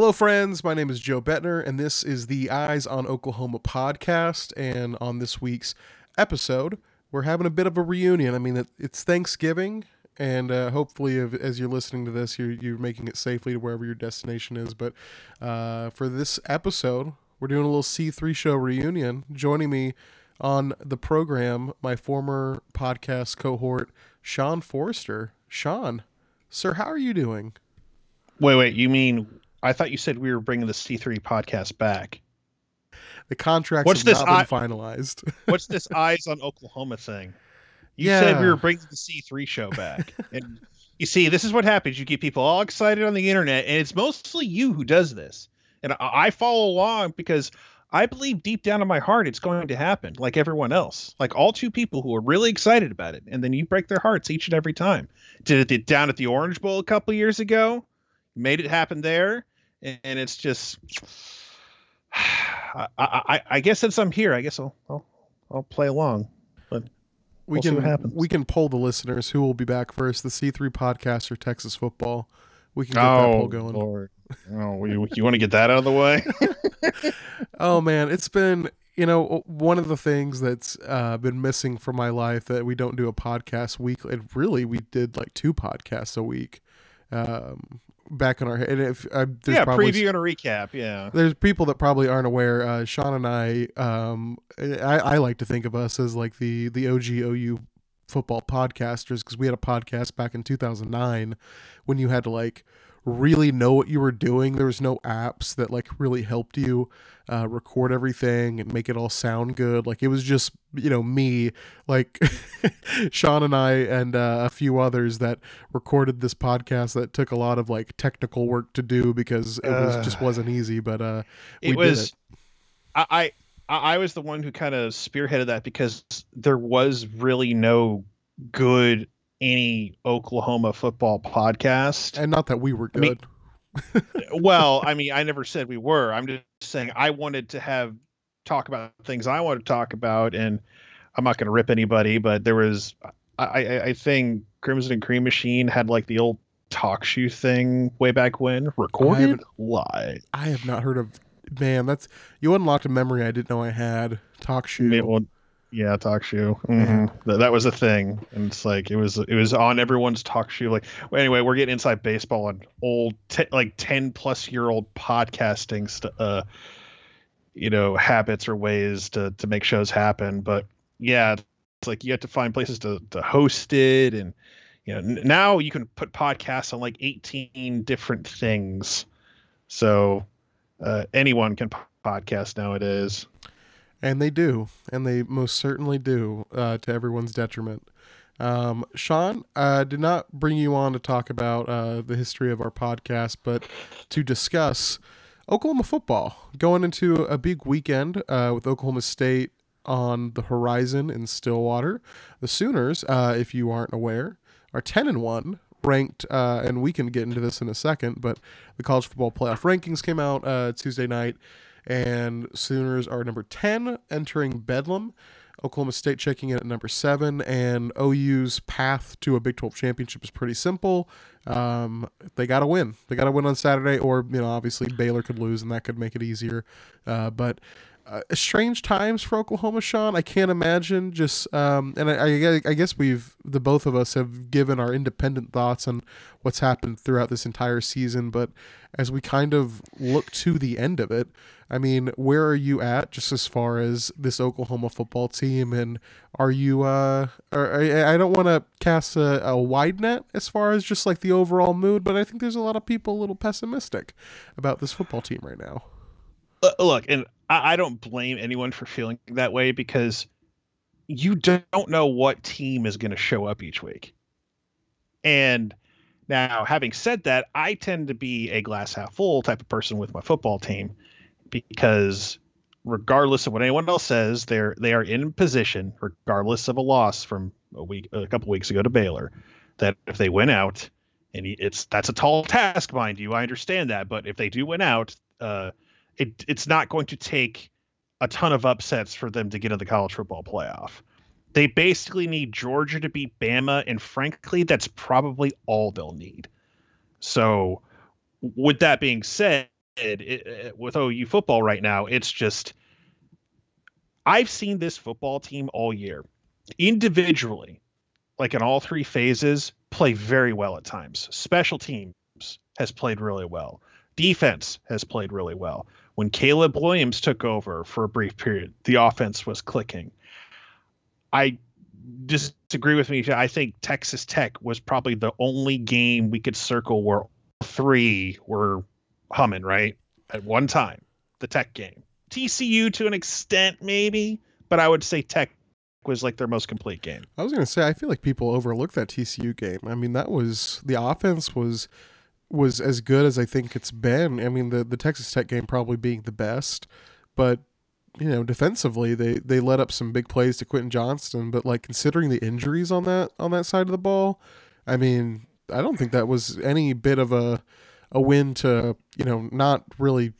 Hello, friends. My name is Joe Buettner, and this is the Eyes on Oklahoma podcast. And on this week's episode, we're having a bit of a reunion. I mean, it's Thanksgiving, and uh, hopefully, as you're listening to this, you're, you're making it safely to wherever your destination is. But uh, for this episode, we're doing a little C3 show reunion. Joining me on the program, my former podcast cohort, Sean Forrester. Sean, sir, how are you doing? Wait, wait. You mean I thought you said we were bringing the C3 podcast back. The contract what's this been finalized. what's this Eyes on Oklahoma thing? You yeah. said we were bringing the C3 show back. and you see, this is what happens. You get people all excited on the internet, and it's mostly you who does this. And I, I follow along because I believe deep down in my heart it's going to happen, like everyone else. Like all two people who are really excited about it, and then you break their hearts each and every time. Did it down at the Orange Bowl a couple years ago? Made it happen there and it's just I, I, I guess since I'm here, I guess I'll I'll, I'll play along. But we we'll can we can poll the listeners who will be back first: the C3 podcast or Texas football. We can get oh, that poll going. Lord. Oh, you, you want to get that out of the way? oh man, it's been you know one of the things that's uh, been missing from my life that we don't do a podcast weekly. And really, we did like two podcasts a week. Um, back in our head. And if uh, yeah, probably, preview and a recap. Yeah, there's people that probably aren't aware. Uh, Sean and I, um, I, I like to think of us as like the the OG OU football podcasters because we had a podcast back in 2009 when you had to like really know what you were doing. There was no apps that like really helped you uh, record everything and make it all sound good. Like it was just you know me, like Sean and I and uh, a few others that recorded this podcast that took a lot of like technical work to do because it was uh, just wasn't easy. But uh, it was. It. I. I was the one who kind of spearheaded that because there was really no good any Oklahoma football podcast. And not that we were good. I mean, well, I mean, I never said we were. I'm just saying I wanted to have talk about things I want to talk about, and I'm not going to rip anybody, but there was, I, I, I think Crimson and Cream Machine had like the old talk show thing way back when, recorded live. I have not heard of. Man, that's you unlocked a memory I didn't know I had. Talk show. Well, yeah, talk show. Mm-hmm. That, that was a thing, and it's like it was it was on everyone's talk show. Like well, anyway, we're getting inside baseball and old like ten plus year old podcasting, st- uh, you know, habits or ways to to make shows happen. But yeah, it's like you have to find places to to host it, and you know now you can put podcasts on like eighteen different things. So uh, anyone can podcast nowadays. And they do, and they most certainly do, uh, to everyone's detriment. Um, Sean, I did not bring you on to talk about uh, the history of our podcast, but to discuss Oklahoma football going into a big weekend uh, with Oklahoma State on the horizon in Stillwater. The Sooners, uh, if you aren't aware, are ten and one, ranked, uh, and we can get into this in a second. But the college football playoff rankings came out uh, Tuesday night and Sooners are number 10 entering Bedlam. Oklahoma State checking in at number seven, and OU's path to a Big 12 championship is pretty simple. Um, they got to win. They got to win on Saturday, or you know, obviously Baylor could lose, and that could make it easier. Uh, but uh, strange times for Oklahoma, Sean. I can't imagine just, um, and I, I, I, guess we've the both of us have given our independent thoughts on what's happened throughout this entire season. But as we kind of look to the end of it, I mean, where are you at just as far as this Oklahoma football team? And are you, uh, I, don't want to cast a, a, wide net as far as just like the overall mood, but I think there's a lot of people a little pessimistic about this football team right now. Look, and I don't blame anyone for feeling that way because you don't know what team is going to show up each week. And now, having said that, I tend to be a glass half full type of person with my football team because regardless of what anyone else says, they're they are in position, regardless of a loss from a week a couple weeks ago to Baylor, that if they win out, and it's that's a tall task, mind you, I understand that, but if they do win out, uh, it it's not going to take a ton of upsets for them to get in the college football playoff. They basically need Georgia to beat Bama, and frankly, that's probably all they'll need. So, with that being said, it, it, with OU football right now, it's just I've seen this football team all year individually, like in all three phases, play very well at times. Special teams has played really well. Defense has played really well. When Caleb Williams took over for a brief period, the offense was clicking. I disagree with me. I think Texas Tech was probably the only game we could circle where three were humming right at one time. The Tech game, TCU to an extent maybe, but I would say Tech was like their most complete game. I was going to say I feel like people overlook that TCU game. I mean, that was the offense was was as good as I think it's been. I mean, the the Texas Tech game probably being the best, but you know, defensively they they let up some big plays to Quentin Johnston, but like considering the injuries on that on that side of the ball, I mean, I don't think that was any bit of a a win to, you know, not really,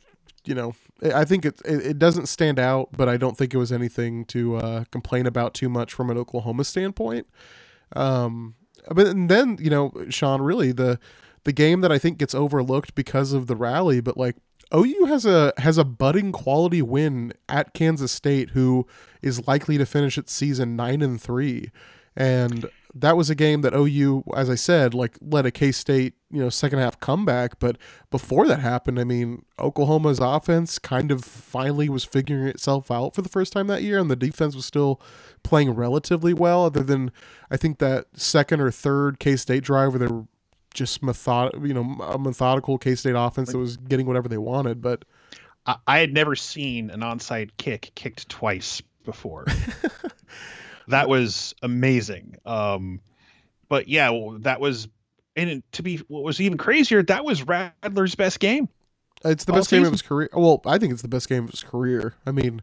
you know, I think it, it, doesn't stand out, but I don't think it was anything to uh, complain about too much from an Oklahoma standpoint. Um, but and then you know, Sean, really the the game that I think gets overlooked because of the rally, but like OU has a has a budding quality win at Kansas State, who is likely to finish its season nine and three, and that was a game that OU, as I said, like led a K State, you know, second half comeback. But before that happened, I mean, Oklahoma's offense kind of finally was figuring itself out for the first time that year, and the defense was still playing relatively well. Other than I think that second or third K State drive where they were just method, you know, a methodical K State offense that was getting whatever they wanted. But I had never seen an onside kick kicked twice before. that was amazing. Um, but yeah, that was, and to be what was even crazier, that was Rattler's best game. It's the best season. game of his career. Well, I think it's the best game of his career. I mean,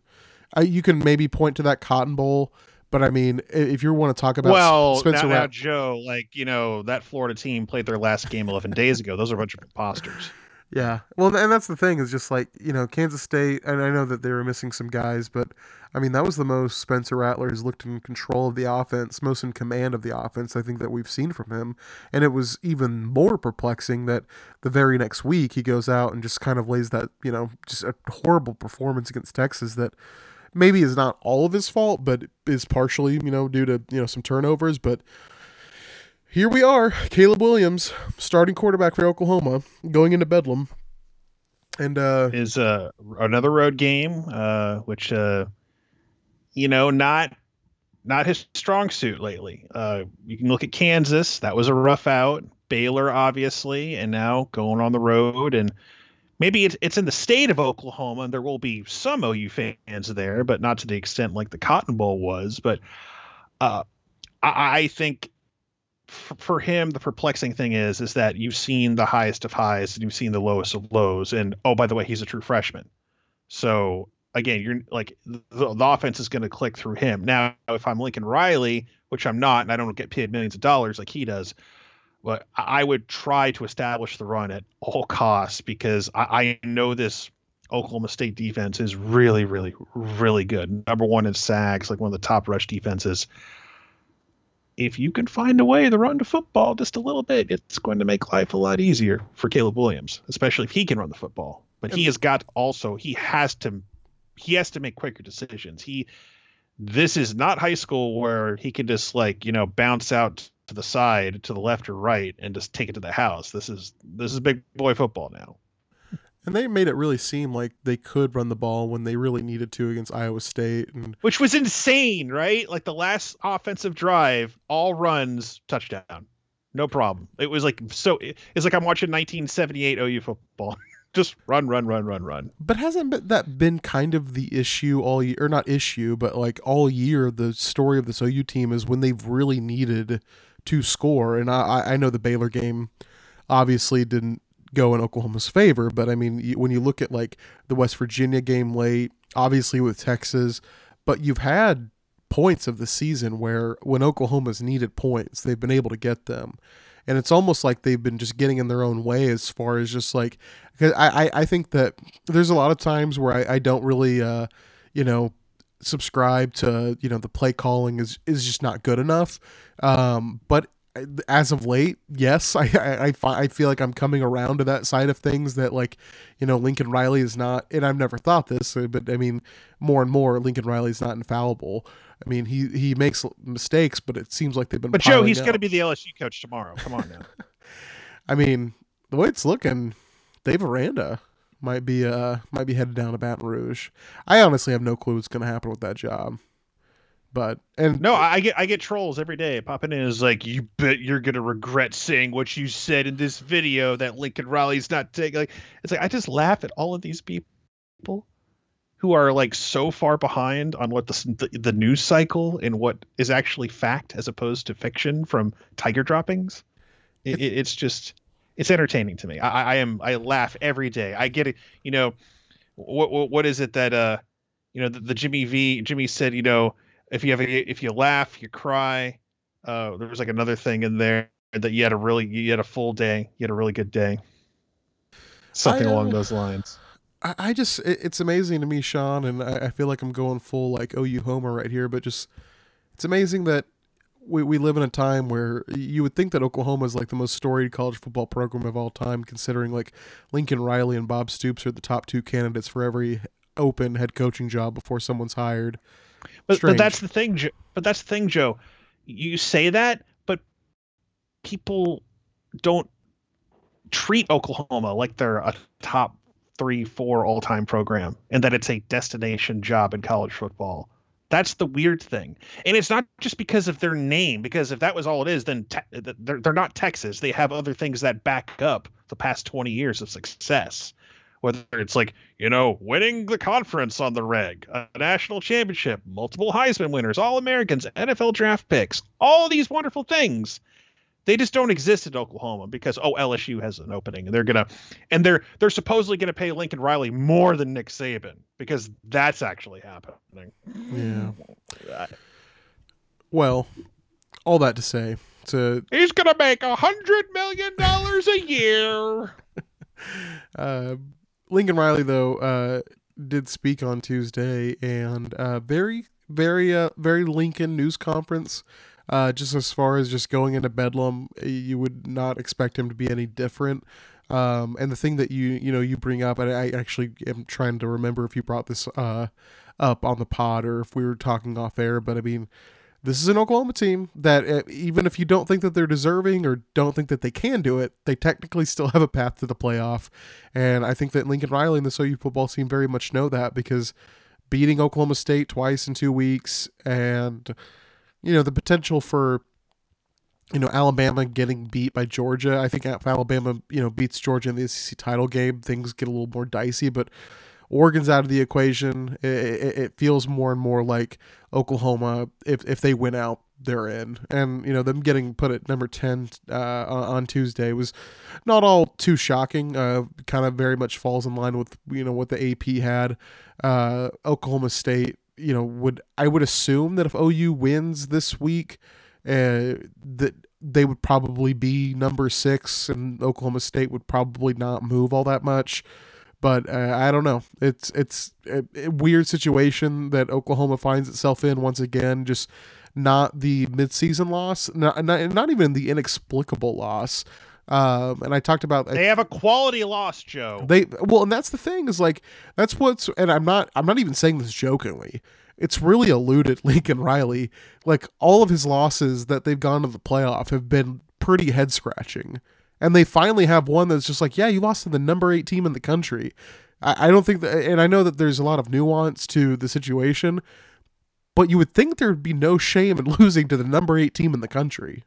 I, you can maybe point to that Cotton Bowl, but I mean, if you want to talk about well, Spencer now, now Joe, like you know, that Florida team played their last game 11 days ago. Those are a bunch of imposters. Yeah. Well, and that's the thing is just like, you know, Kansas State, and I know that they were missing some guys, but I mean, that was the most Spencer Rattler has looked in control of the offense, most in command of the offense, I think that we've seen from him. And it was even more perplexing that the very next week he goes out and just kind of lays that, you know, just a horrible performance against Texas that maybe is not all of his fault, but is partially, you know, due to, you know, some turnovers. But here we are, Caleb Williams, starting quarterback for Oklahoma, going into Bedlam. And uh is uh another road game, uh, which uh you know, not not his strong suit lately. Uh you can look at Kansas, that was a rough out. Baylor, obviously, and now going on the road and maybe it's it's in the state of Oklahoma and there will be some OU fans there, but not to the extent like the Cotton Bowl was. But uh I, I think for him, the perplexing thing is is that you've seen the highest of highs and you've seen the lowest of lows. And oh, by the way, he's a true freshman. So again, you're like the, the offense is going to click through him. Now, if I'm Lincoln Riley, which I'm not, and I don't get paid millions of dollars like he does, but I would try to establish the run at all costs because I, I know this Oklahoma State defense is really, really, really good. Number one in sacks, like one of the top rush defenses if you can find a way to run the football just a little bit, it's going to make life a lot easier for Caleb Williams, especially if he can run the football. But he has got also he has to he has to make quicker decisions. He this is not high school where he can just like, you know, bounce out to the side, to the left or right and just take it to the house. This is this is big boy football now. And they made it really seem like they could run the ball when they really needed to against Iowa State and Which was insane, right? Like the last offensive drive, all runs, touchdown. No problem. It was like so it's like I'm watching 1978 OU football. Just run, run, run, run, run. But hasn't that been kind of the issue all year, or not issue, but like all year? The story of this OU team is when they've really needed to score, and I, I know the Baylor game obviously didn't go in Oklahoma's favor. But I mean, when you look at like the West Virginia game late, obviously with Texas, but you've had points of the season where when Oklahoma's needed points, they've been able to get them. And it's almost like they've been just getting in their own way as far as just like, because I, I, think that there's a lot of times where I, I don't really, uh, you know, subscribe to, you know, the play calling is, is just not good enough. Um, but as of late, yes, I, I, I, feel like I'm coming around to that side of things that like, you know, Lincoln Riley is not, and I've never thought this, uh, but I mean, more and more, Lincoln Riley is not infallible. I mean, he he makes mistakes, but it seems like they've been. But Joe, he's going to be the LSU coach tomorrow. Come on now. I mean, the way it's looking, Dave Aranda might be uh might be headed down to Baton Rouge. I honestly have no clue what's going to happen with that job. But and no, I get I get trolls every day popping in is like, you bet you're gonna regret saying what you said in this video that Lincoln Riley's not taking. Like, it's like I just laugh at all of these people who are like so far behind on what the, the, the news cycle and what is actually fact as opposed to fiction from TigerDroppings. It, it, it's just it's entertaining to me. I, I am I laugh every day. I get it. You know, what what, what is it that uh, you know, the, the Jimmy V Jimmy said, you know, if you have a, if you laugh, you cry. Uh, there was like another thing in there that you had a really you had a full day, you had a really good day. Something I, uh, along those lines. I, I just it, it's amazing to me, Sean, and I, I feel like I'm going full like OU Homer right here, but just it's amazing that we, we live in a time where you would think that Oklahoma is like the most storied college football program of all time, considering like Lincoln Riley and Bob Stoops are the top two candidates for every open head coaching job before someone's hired. But, but that's the thing, Joe. But that's the thing, Joe. You say that, but people don't treat Oklahoma like they're a top three, four all time program and that it's a destination job in college football. That's the weird thing. And it's not just because of their name, because if that was all it is, then te- they're, they're not Texas. They have other things that back up the past 20 years of success whether it's like you know winning the conference on the reg a national championship multiple heisman winners all americans nfl draft picks all these wonderful things they just don't exist in oklahoma because oh lsu has an opening and they're gonna and they're they're supposedly gonna pay lincoln riley more than nick saban because that's actually happening. Yeah. Well all that to say to he's gonna make a hundred million dollars a year. Uh, Lincoln Riley though uh, did speak on Tuesday and uh, very very uh, very Lincoln news conference. Uh, just as far as just going into Bedlam, you would not expect him to be any different. Um, and the thing that you you know you bring up, and I actually am trying to remember if you brought this uh, up on the pod or if we were talking off air, but I mean, this is an Oklahoma team that uh, even if you don't think that they're deserving or don't think that they can do it, they technically still have a path to the playoff. And I think that Lincoln Riley and the OU football team very much know that because beating Oklahoma State twice in two weeks and you know the potential for you know Alabama getting beat by Georgia. I think if Alabama you know beats Georgia in the SEC title game, things get a little more dicey, but Oregon's out of the equation. It, it, it, feels more and more like Oklahoma. If if they win out, they're in. And you know them getting put at number ten uh, on Tuesday was not all too shocking. Uh, kind of very much falls in line with you know what the AP had. Uh, Oklahoma State, you know, would I would assume that if OU wins this week, uh, that they would probably be number six, and Oklahoma State would probably not move all that much. But uh, I don't know. It's it's a, a weird situation that Oklahoma finds itself in once again. Just not the midseason loss, not not, not even the inexplicable loss. Um, and I talked about they have a quality loss, Joe. They well, and that's the thing is like that's what's and I'm not I'm not even saying this jokingly. It's really eluded Lincoln Riley. Like all of his losses that they've gone to the playoff have been pretty head scratching and they finally have one that's just like, yeah, you lost to the number eight team in the country. I, I don't think that, and I know that there's a lot of nuance to the situation, but you would think there'd be no shame in losing to the number eight team in the country.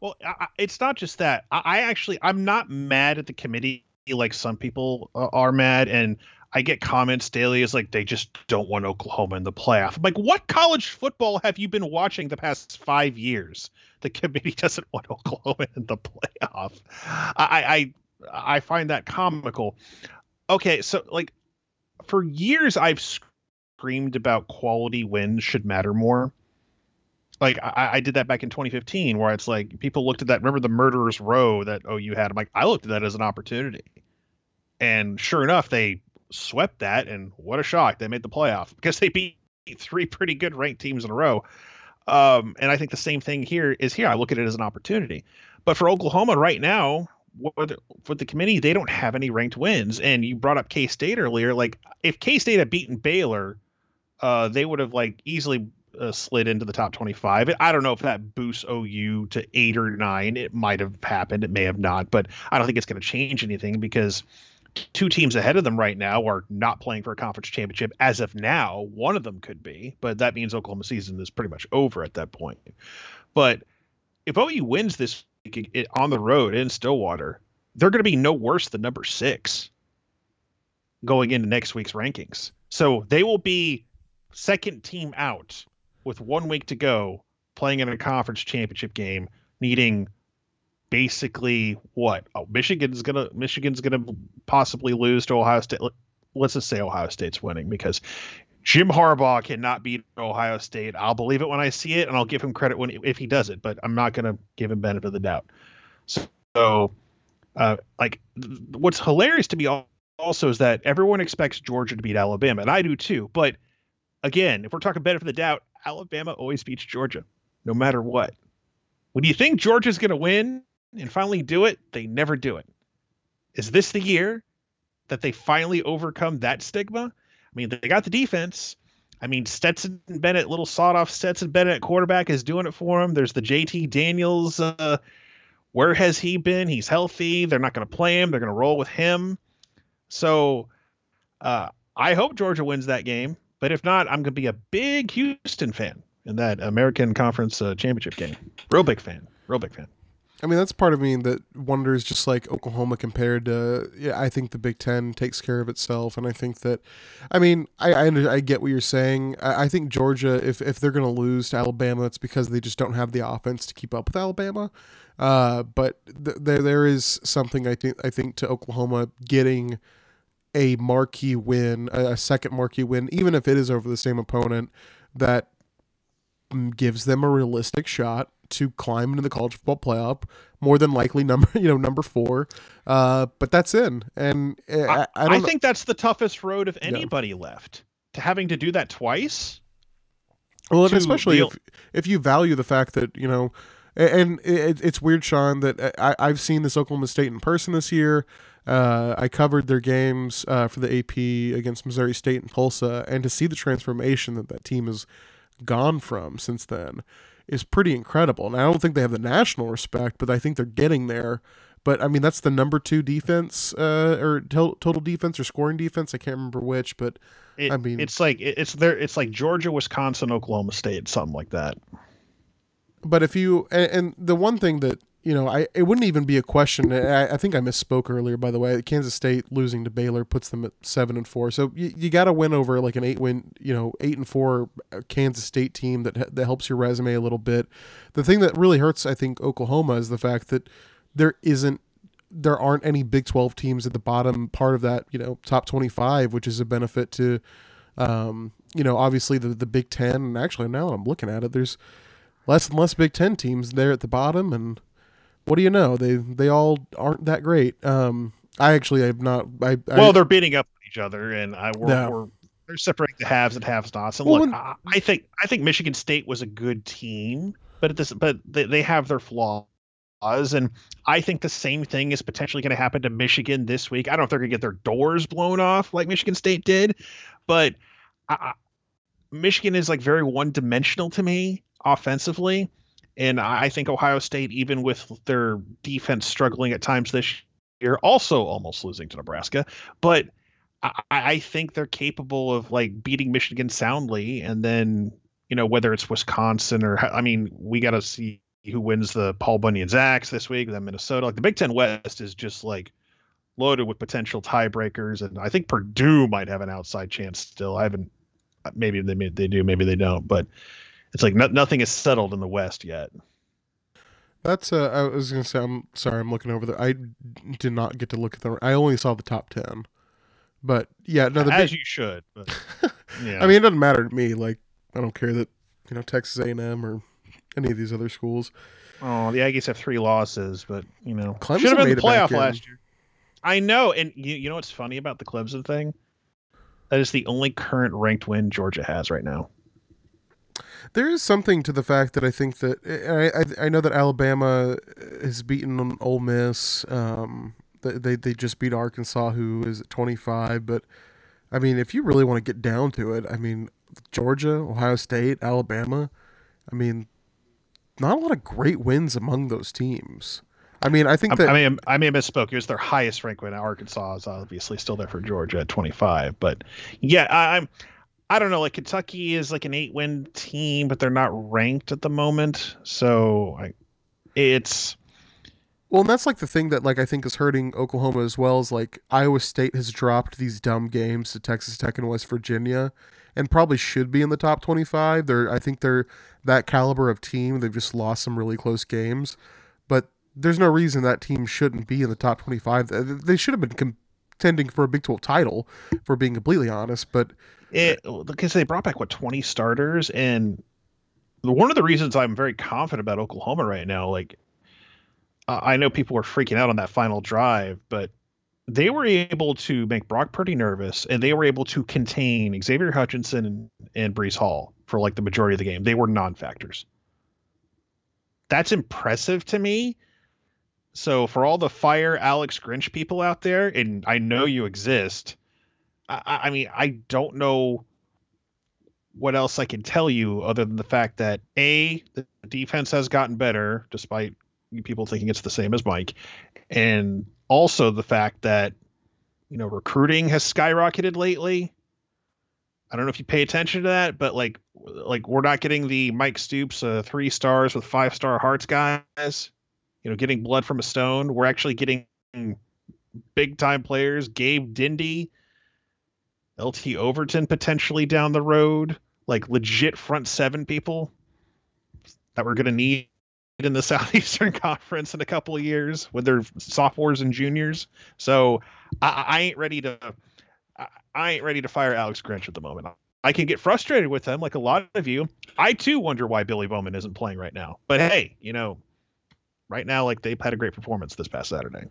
Well, I, it's not just that. I, I, actually, I'm not mad at the committee like some people uh, are mad, and I get comments daily is like they just don't want Oklahoma in the playoff. I'm like, what college football have you been watching the past five years? The committee doesn't want Oklahoma in the playoff. I I I find that comical. Okay, so like for years I've screamed about quality wins should matter more. Like I, I did that back in 2015, where it's like people looked at that. Remember the murderers row that oh, OU had? I'm like, I looked at that as an opportunity, and sure enough, they swept that, and what a shock! They made the playoff because they beat three pretty good ranked teams in a row. Um, and I think the same thing here is here. I look at it as an opportunity. But for Oklahoma right now, with, the committee, they don't have any ranked wins. And you brought up K State earlier. Like if K State had beaten Baylor, uh, they would have like easily uh, slid into the top 25. I don't know if that boosts OU to eight or nine. It might have happened. It may have not, but I don't think it's going to change anything because two teams ahead of them right now are not playing for a conference championship as of now. One of them could be, but that means Oklahoma season is pretty much over at that point. But if OU wins this on the road in Stillwater, they're going to be no worse than number six going into next week's rankings. So they will be second team out with one week to go playing in a conference championship game, needing basically what? Oh, Michigan's gonna Michigan's gonna possibly lose to Ohio State. Let's just say Ohio State's winning because Jim Harbaugh cannot beat Ohio State. I'll believe it when I see it, and I'll give him credit when if he does it. But I'm not gonna give him benefit of the doubt. So, uh, like, what's hilarious to me also is that everyone expects Georgia to beat Alabama, and I do too. But again, if we're talking benefit of the doubt, Alabama always beats Georgia, no matter what. When you think Georgia's going to win, and finally do it, they never do it. Is this the year that they finally overcome that stigma? I mean, they got the defense. I mean, Stetson Bennett, little sawed off Stetson Bennett quarterback is doing it for him. There's the JT Daniels. Uh, where has he been? He's healthy. They're not going to play him. They're going to roll with him. So uh, I hope Georgia wins that game. But if not, I'm going to be a big Houston fan in that American Conference uh, Championship game. Real big fan. Real big fan. I mean, that's part of me that wonders, just like Oklahoma compared to. Yeah, I think the Big Ten takes care of itself, and I think that, I mean, I I, I get what you're saying. I, I, think Georgia, if if they're going to lose to Alabama, it's because they just don't have the offense to keep up with Alabama. Uh, but th- there there is something I think I think to Oklahoma getting a marquee win, a, a second marquee win, even if it is over the same opponent, that gives them a realistic shot to climb into the college football playoff. More than likely, number you know number four, uh, but that's in. And uh, I, I, I think that's the toughest road of anybody yeah. left to having to do that twice. Well, and especially if if you value the fact that you know, and it, it's weird, Sean, that uh, I, I've seen this Oklahoma State in person this year. Uh, I covered their games uh, for the AP against Missouri State and Tulsa, and to see the transformation that that team has gone from since then is pretty incredible. And I don't think they have the national respect, but I think they're getting there. But I mean, that's the number two defense, uh, or to- total defense or scoring defense. I can't remember which, but it, I mean, it's like it's there. It's like Georgia, Wisconsin, Oklahoma State, something like that. But if you and, and the one thing that you know, I it wouldn't even be a question. I, I, think I misspoke earlier. By the way, Kansas State losing to Baylor puts them at seven and four. So you, you got to win over like an eight win, you know, eight and four uh, Kansas State team that that helps your resume a little bit. The thing that really hurts, I think, Oklahoma is the fact that there isn't there aren't any Big Twelve teams at the bottom part of that, you know, top twenty five, which is a benefit to, um, you know, obviously the the Big Ten. And actually, now that I'm looking at it, there's less and less Big Ten teams there at the bottom, and what do you know? They they all aren't that great. Um, I actually have not. I, well, they're beating up each other, and I we're, yeah. we're they're separating the haves and haves nots. And well, look, when, I, I, think I think Michigan State was a good team, but at this but they, they have their flaws. And I think the same thing is potentially going to happen to Michigan this week. I don't know if they're going to get their doors blown off like Michigan State did, but I, Michigan is like very one dimensional to me offensively. And I think Ohio State, even with their defense struggling at times this year, also almost losing to Nebraska. But I, I think they're capable of like beating Michigan soundly, and then you know whether it's Wisconsin or I mean, we got to see who wins the Paul Bunyan's Axe this week. Then Minnesota, like the Big Ten West is just like loaded with potential tiebreakers, and I think Purdue might have an outside chance still. I haven't. Maybe they they do, maybe they don't, but it's like no, nothing is settled in the West yet. That's uh, I was gonna say. I'm sorry. I'm looking over there. I did not get to look at the. I only saw the top ten, but yeah, no. The As big, you should. But, yeah. I mean, it doesn't matter to me. Like, I don't care that you know Texas A&M or any of these other schools. Oh, the Aggies have three losses, but you know, Clemson should have been the playoff last year. I know, and you, you know what's funny about the Clemson thing? That is the only current ranked win Georgia has right now. There is something to the fact that I think that I I, I know that Alabama has beaten Ole Miss. Um, they they just beat Arkansas, who is at twenty five. But I mean, if you really want to get down to it, I mean, Georgia, Ohio State, Alabama. I mean, not a lot of great wins among those teams. I mean, I think that I mean I may have misspoke. It was their highest rank win. Arkansas is obviously still there for Georgia at 25. But yeah, I, I'm I don't know. Like Kentucky is like an eight win team, but they're not ranked at the moment. So I, it's well, and that's like the thing that like I think is hurting Oklahoma as well is like Iowa State has dropped these dumb games to Texas Tech and West Virginia, and probably should be in the top twenty five. They're I think they're that caliber of team. They've just lost some really close games, but there's no reason that team shouldn't be in the top twenty five. They should have been contending for a Big Twelve title, for being completely honest. But it because they brought back what 20 starters and one of the reasons I'm very confident about Oklahoma right now, like I know people were freaking out on that final drive, but they were able to make Brock Purdy nervous, and they were able to contain Xavier Hutchinson and, and Breece Hall for like the majority of the game. They were non-factors. That's impressive to me. So for all the fire Alex Grinch people out there, and I know you exist, I, I mean, I don't know what else I can tell you other than the fact that a the defense has gotten better despite people thinking it's the same as Mike, and also the fact that you know recruiting has skyrocketed lately. I don't know if you pay attention to that, but like like we're not getting the Mike Stoops uh, three stars with five star hearts guys. You know, getting blood from a stone. We're actually getting big time players. Gabe Dindy, LT Overton potentially down the road, like legit front seven people that we're going to need in the Southeastern Conference in a couple of years with their sophomores and juniors. So I, I ain't ready to. I, I ain't ready to fire Alex Grinch at the moment. I can get frustrated with them, like a lot of you. I too wonder why Billy Bowman isn't playing right now. But hey, you know, right now, like they've had a great performance this past Saturday.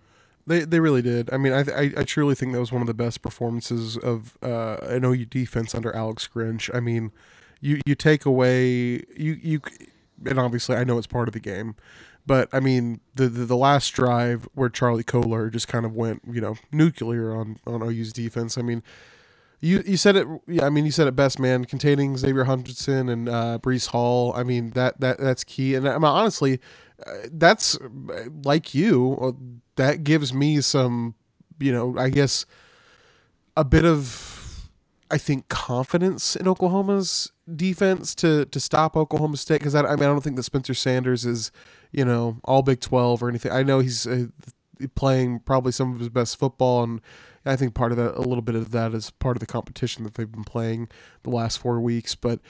They they really did. I mean, I, I, I truly think that was one of the best performances of uh, an OU defense under Alex Grinch. I mean, you you take away you you, and obviously I know it's part of the game, but I mean the the, the last drive where Charlie Kolar just kind of went you know nuclear on on OU's defense. I mean. You, you said it. Yeah, I mean, you said it best, man. Containing Xavier Hutchinson and uh, Breece Hall. I mean, that that that's key. And I mean, honestly, that's like you. Uh, that gives me some, you know, I guess a bit of, I think, confidence in Oklahoma's defense to to stop Oklahoma State because I, I mean I don't think that Spencer Sanders is, you know, all Big Twelve or anything. I know he's uh, playing probably some of his best football and. I think part of that, a little bit of that, is part of the competition that they've been playing the last four weeks. But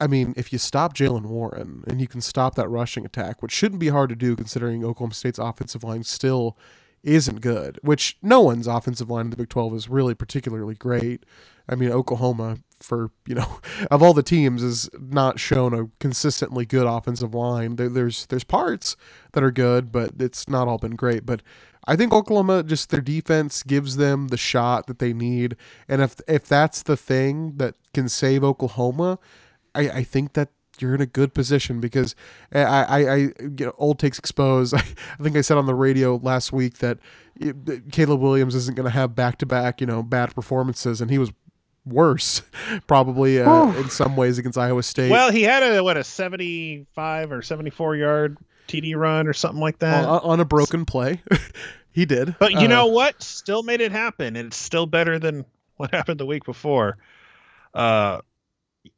I mean, if you stop Jaylen Warren and you can stop that rushing attack, which shouldn't be hard to do considering Oklahoma State's offensive line still isn't good, which no one's offensive line in the Big 12 is really particularly great. I mean, Oklahoma, for, you know, of all the teams, is not shown a consistently good offensive line. There, there's there's parts that are good, but it's not all been great. But I think Oklahoma just their defense gives them the shot that they need, and if if that's the thing that can save Oklahoma, I, I think that you're in a good position because I, I, I you know, old takes exposed. I, I think I said on the radio last week that it, Caleb Williams isn't going to have back to back, you know, bad performances, and he was worse probably uh, in some ways against Iowa State. Well, he had a what a 75 or 74 yard TD run or something like that on, on a broken play. he did. But you uh, know what? Still made it happen, and it's still better than what happened the week before. Uh,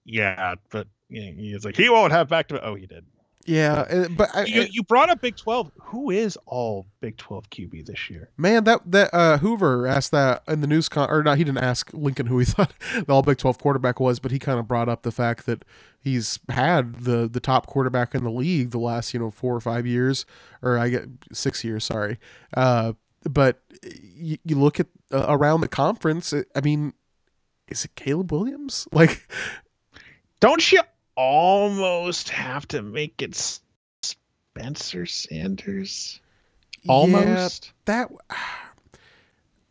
yeah, but you know, he's like he won't have back to. Oh, he did. Yeah, uh, but I, you, you brought up Big Twelve. Who is all Big Twelve QB this year? Man, that that uh, Hoover asked that in the news con or not. He didn't ask Lincoln who he thought the all Big Twelve quarterback was, but he kind of brought up the fact that he's had the the top quarterback in the league the last you know four or five years, or I get six years. Sorry, uh, but you, you look at uh, around the conference. I mean, is it Caleb Williams? Like, don't you almost have to make it Spencer Sanders? Almost. Yeah, that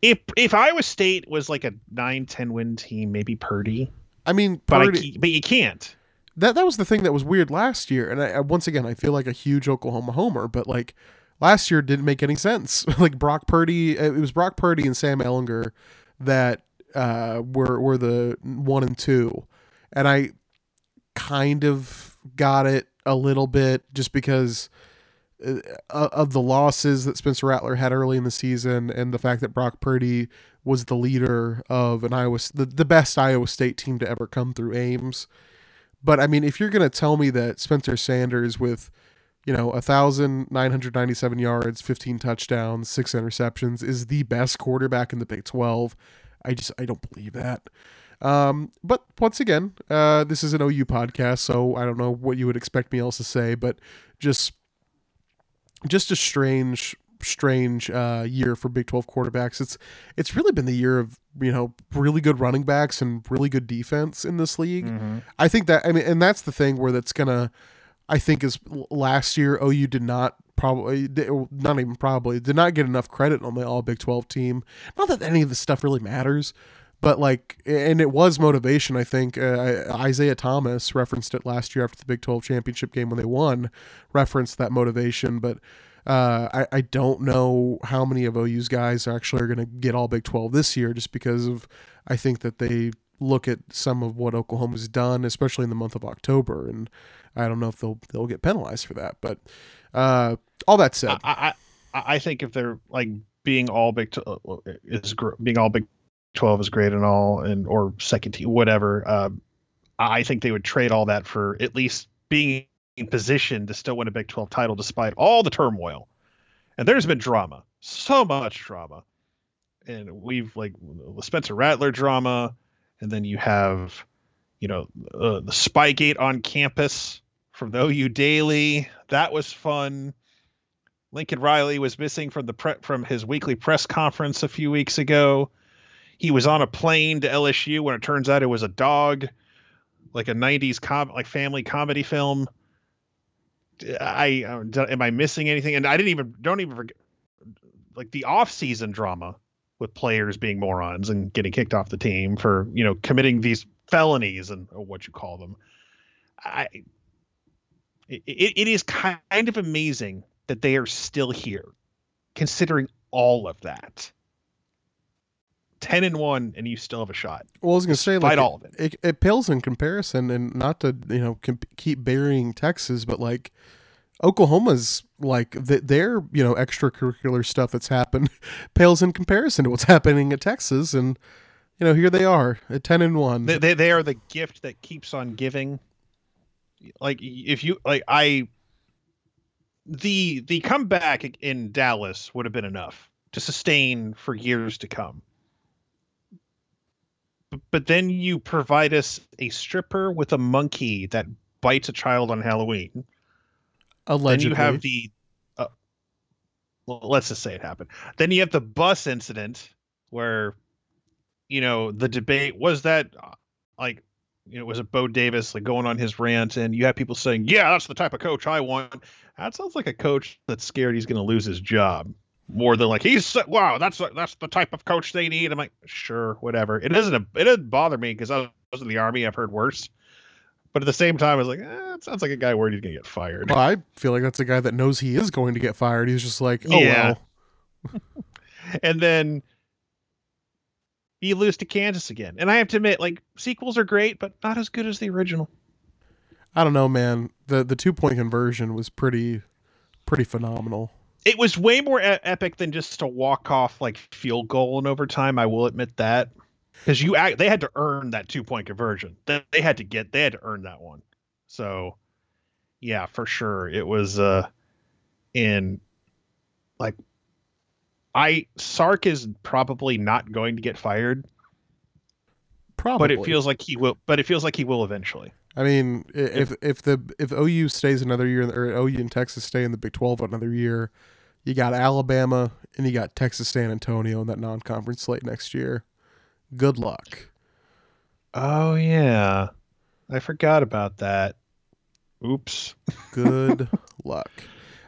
if if Iowa State was like a 9-10 win team, maybe Purdy. I mean, Purdy, but I, but you can't. that that was the thing that was weird last year. And I, I, once again, I feel like a huge Oklahoma homer, but like last year didn't make any sense. like Brock Purdy, it was Brock Purdy and Sam Ehlinger that uh, were were the one and two, and I kind of got it a little bit just because uh, of the losses that Spencer Rattler had early in the season and the fact that Brock Purdy was the leader of an Iowa the, the best Iowa State team to ever come through Ames. But I mean, if you're going to tell me that Spencer Sanders with you know, 1,997 yards, 15 touchdowns, six interceptions is the best quarterback in the Big 12. I just, I don't believe that. Um, but once again, uh, this is an OU podcast, so I don't know what you would expect me else to say, but just, just a strange, strange uh, year for Big 12 quarterbacks. It's, it's really been the year of you know really good running backs and really good defense in this league. Mm-hmm. I think that I mean, and that's the thing where that's gonna I think is last year OU did not probably not even probably did not get enough credit on the All Big Twelve team. Not that any of this stuff really matters, but like, and it was motivation. I think uh, Isaiah Thomas referenced it last year after the Big Twelve championship game when they won, referenced that motivation, but. Uh, I, I don't know how many of OU's guys actually are going to get all Big 12 this year just because of I think that they look at some of what Oklahoma's done, especially in the month of October, and I don't know if they'll they'll get penalized for that. But uh, all that said, I, I, I think if they're like being all Big uh, is being all Big Twelve is great and all, and or second team whatever. Uh, I think they would trade all that for at least being in position to still win a Big Twelve title despite all the turmoil. And there's been drama, so much drama, and we've like the Spencer Rattler drama, and then you have you know, uh, the Spygate on campus from the OU Daily. That was fun. Lincoln Riley was missing from the pre- from his weekly press conference a few weeks ago. He was on a plane to LSU when it turns out it was a dog, like a '90s com- like family comedy film. I uh, am I missing anything? And I didn't even don't even forget like the off-season drama with players being morons and getting kicked off the team for you know committing these felonies and what you call them. I it, it is kind of amazing that they are still here, considering all of that. Ten and one, and you still have a shot. Well, I was going to say, like, all of it. It, it pales in comparison, and not to you know comp- keep burying Texas, but like Oklahoma's like the, their you know extracurricular stuff that's happened pales in comparison to what's happening at Texas, and you know, here they are at ten and one. They, they, they are the gift that keeps on giving. Like if you like, I the the comeback in Dallas would have been enough to sustain for years to come. But, then you provide us a stripper with a monkey that bites a child on Halloween. Allegedly, then you have the. Uh, well, let's just say it happened. Then you have the bus incident where you know, the debate was that uh, like you know, was it Bo Davis like going on his rant, and you have people saying, "Yeah, that's the type of coach I want." That sounds like a coach that's scared he's going to lose his job more than like he's wow, that's that's the type of coach they need. I'm like, sure, whatever. It doesn't it doesn't bother me because I was in the army. I've heard worse, but at the same time, I was like, eh, it sounds like a guy worried he's to get fired. Well, I feel like that's a guy that knows he is going to get fired. He's just like, oh yeah. well. and then you lose to Kansas again. And I have to admit, like sequels are great, but not as good as the original. I don't know, man. the The two point conversion was pretty, pretty phenomenal. It was way more e- epic than just a walk off like field goal in overtime. I will admit that because you act, they had to earn that two point conversion. They, they had to get they had to earn that one. So, yeah, for sure, it was uh in like I Sark is probably not going to get fired. Probably, but it feels like he will. But it feels like he will eventually. I mean, if if the if OU stays another year, or OU and Texas stay in the Big Twelve another year, you got Alabama and you got Texas San Antonio in that non-conference slate next year. Good luck. Oh yeah, I forgot about that. Oops. Good luck.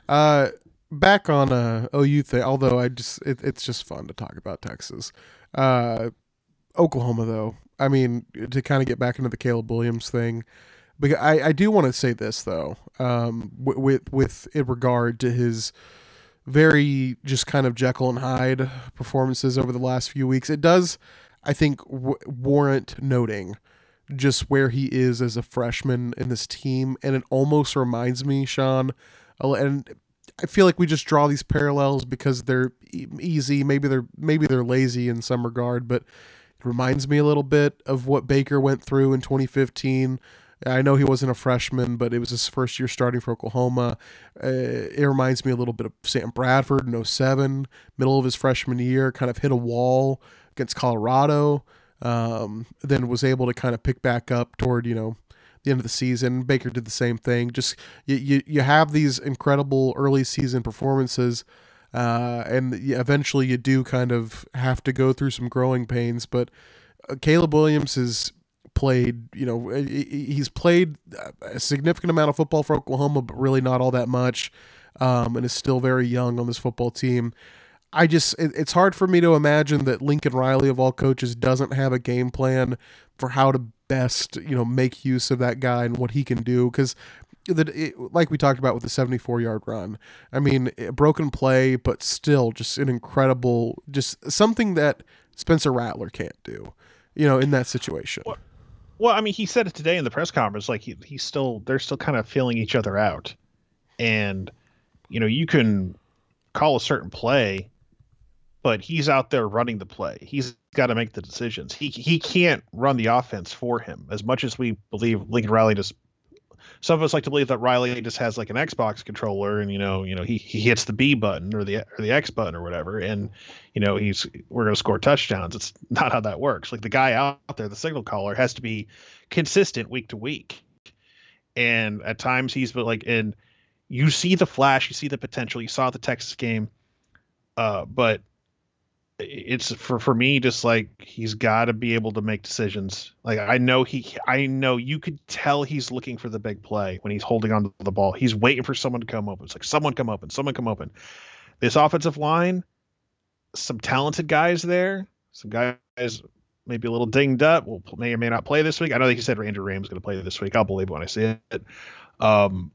Uh, back on a uh, OU thing, although I just it, it's just fun to talk about Texas. Uh, Oklahoma though, I mean, to kind of get back into the Caleb Williams thing, But I, I do want to say this though, um, with with in regard to his very just kind of Jekyll and Hyde performances over the last few weeks. It does, I think, w- warrant noting just where he is as a freshman in this team, and it almost reminds me, Sean, and I feel like we just draw these parallels because they're easy. Maybe they're maybe they're lazy in some regard, but it reminds me a little bit of what Baker went through in 2015 I know he wasn't a freshman, but it was his first year starting for Oklahoma. Uh, it reminds me a little bit of Sam Bradford in 07, middle of his freshman year, kind of hit a wall against Colorado, um, then was able to kind of pick back up toward, you know, the end of the season. Baker did the same thing. Just you, you, you have these incredible early season performances. Uh, and eventually you do kind of have to go through some growing pains, but uh, Caleb Williams is played, you know, he's played a significant amount of football for Oklahoma, but really not all that much, um, and is still very young on this football team. I just, it, it's hard for me to imagine that Lincoln Riley, of all coaches, doesn't have a game plan for how to best, you know, make use of that guy and what he can do. Because that like we talked about with the 74 yard run i mean broken play but still just an incredible just something that spencer rattler can't do you know in that situation well, well, I mean, he said it today in the press conference. Like he, he's still, they're still kind of feeling each other out, and you know, you can call a certain play, but he's out there running the play. He's got to make the decisions. He he can't run the offense for him as much as we believe Lincoln Riley just some of us like to believe that Riley just has like an Xbox controller and you know, you know, he, he hits the B button or the or the X button or whatever, and you know, he's we're gonna score touchdowns. It's not how that works. Like the guy out there, the signal caller, has to be consistent week to week. And at times he's but like and you see the flash, you see the potential. You saw the Texas game. Uh, but it's for for me just like he's got to be able to make decisions. Like i know he i know you could tell he's looking for the big play when he's holding on to the ball. He's waiting for someone to come open. It's like someone come open someone come open. This offensive line some talented guys there some guys maybe a little dinged up will may or may not play this week. I know he said ranger ram's going to play this week. I'll believe when i see it. Um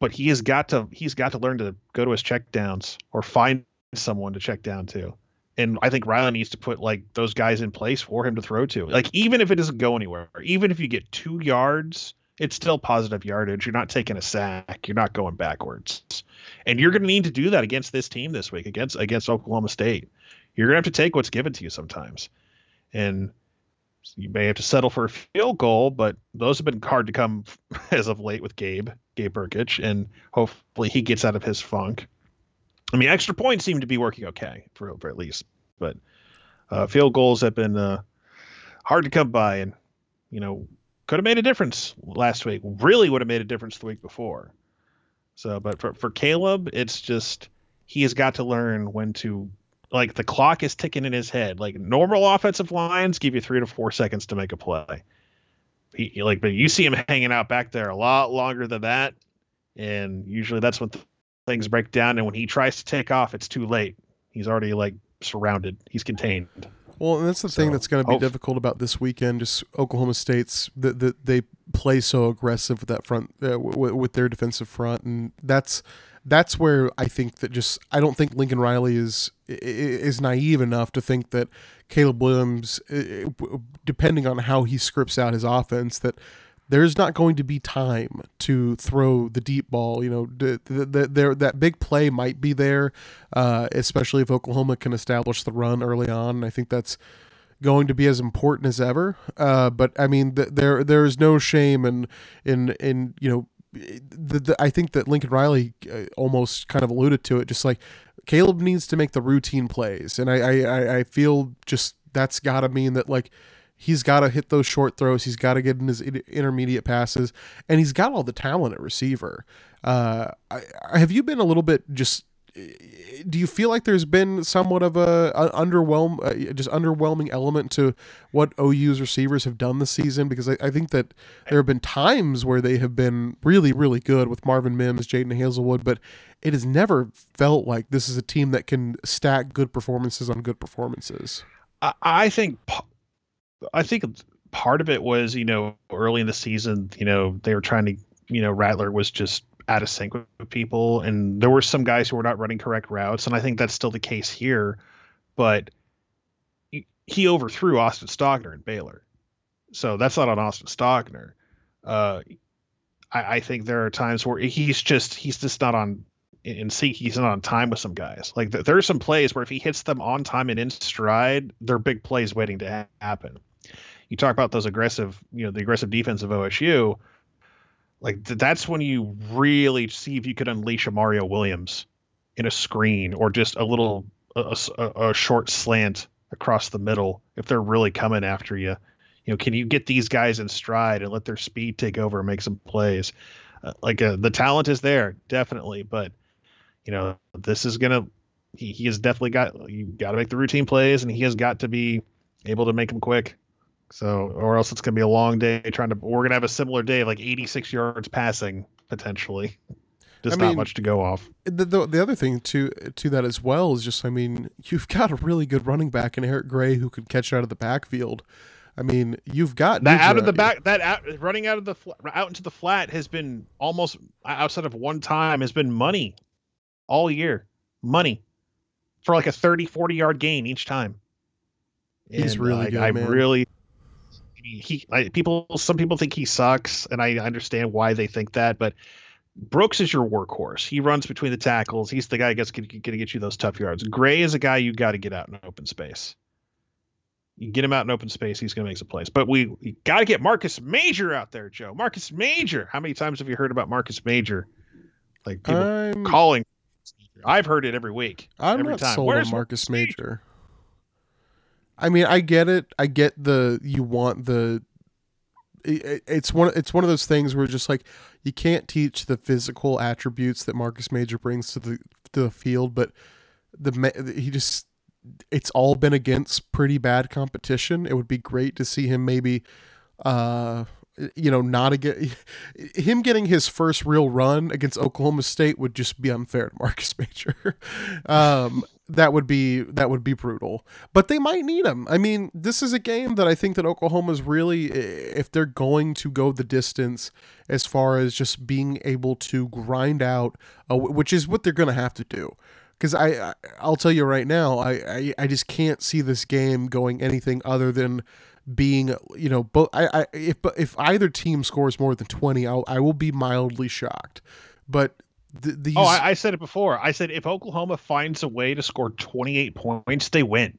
but he has got to he's got to learn to go to his checkdowns or find someone to check down to. And I think Riley needs to put like those guys in place for him to throw to. Like even if it doesn't go anywhere, even if you get two yards, it's still positive yardage. You're not taking a sack. You're not going backwards. And you're going to need to do that against this team this week against against Oklahoma State. You're going to have to take what's given to you sometimes. And you may have to settle for a field goal, but those have been hard to come as of late with Gabe, Gabe Brkic, and hopefully he gets out of his funk. I mean, extra points seem to be working okay for, at least, but uh, field goals have been uh, hard to come by, and you know, could have made a difference last week. Really would have made a difference the week before. So, but for for Caleb, it's just he has got to learn when to like the clock is ticking in his head. Like normal offensive lines give you three to four seconds to make a play. He, like, but you see him hanging out back there a lot longer than that, and usually that's when things break down, and when he tries to take off, it's too late. He's already like surrounded. He's contained. Well, and that's the so, thing that's going to be oh. difficult about this weekend. Just Oklahoma State's that the, they play so aggressive with that front uh, w- with their defensive front, and that's that's where I think that just I don't think Lincoln Riley is is naive enough to think that Caleb Williams, depending on how he scripts out his offense, that there's not going to be time to throw the deep ball. You know, the, the, the, that big play might be there, uh, especially if Oklahoma can establish the run early on. I think that's going to be as important as ever. Uh, but I mean, the, there there is no shame in in in you know. The, the, I think that Lincoln Riley uh, almost kind of alluded to it, just like Caleb needs to make the routine plays, and I I, I feel just that's got to mean that like He's got to hit those short throws. He's got to get in his intermediate passes, and he's got all the talent at receiver. Uh, I, have you been a little bit just? Do you feel like there's been somewhat of a, a underwhelm, uh, just underwhelming element to what OU's receivers have done this season? Because I, I, think that there have been times where they have been really, really good with Marvin Mims, Jadon Haselwood, but it has never felt like this is a team that can stack good performances on good performances. I think I think part of it was, you know, early in the season, you know, they were trying to, you know, Rattler was just out of sync with people, and there were some guys who were not running correct routes, and I think that's still the case here. But he overthrew Austin Stogner and Baylor, so that's not on Austin Stogner. Uh, I, I think there are times where he's just he's just not on in sync. He's not on time with some guys. Like there are some plays where if he hits them on time and in stride, they're big plays waiting to ha- happen. You talk about those aggressive, you know, the aggressive defense of OSU. Like th- that's when you really see if you could unleash a Mario Williams in a screen or just a little a, a, a short slant across the middle if they're really coming after you. You know, can you get these guys in stride and let their speed take over and make some plays? Uh, like uh, the talent is there, definitely, but you know, this is gonna. He, he has definitely got you got to make the routine plays, and he has got to be able to make them quick. So, or else it's gonna be a long day trying to. We're gonna have a similar day, like 86 yards passing potentially. Just I not much to go off. The, the, the other thing to to that as well is just, I mean, you've got a really good running back in Eric Gray who can catch out of the backfield. I mean, you've got that out of the back, that out, running out of the out into the flat has been almost outside of one time has been money all year. Money for like a 30, 40 yard gain each time. He's and really good. I man. really he I, people some people think he sucks and I understand why they think that, but Brooks is your workhorse. He runs between the tackles. He's the guy that's going to get you those tough yards. Gray is a guy you got to get out in open space. You get him out in open space, he's going to make some plays. But we, we got to get Marcus Major out there, Joe. Marcus Major. How many times have you heard about Marcus Major? Like people I'm, calling. I've heard it every week. I'm every not time. sold Where's on Marcus Major? Major? I mean, I get it. I get the you want the. It, it's one. It's one of those things where just like you can't teach the physical attributes that Marcus Major brings to the to the field, but the he just it's all been against pretty bad competition. It would be great to see him maybe uh you know not again him getting his first real run against Oklahoma State would just be unfair to Marcus Major. um that would be that would be brutal. But they might need him. I mean, this is a game that I think that Oklahoma's really if they're going to go the distance as far as just being able to grind out, uh, which is what they're going to have to do. Because I, I, I'll tell you right now, I, I, I just can't see this game going anything other than being, you know, both. I, I if if either team scores more than twenty, I'll, I will be mildly shocked. But th- these... oh, I, I said it before. I said if Oklahoma finds a way to score twenty eight points, they win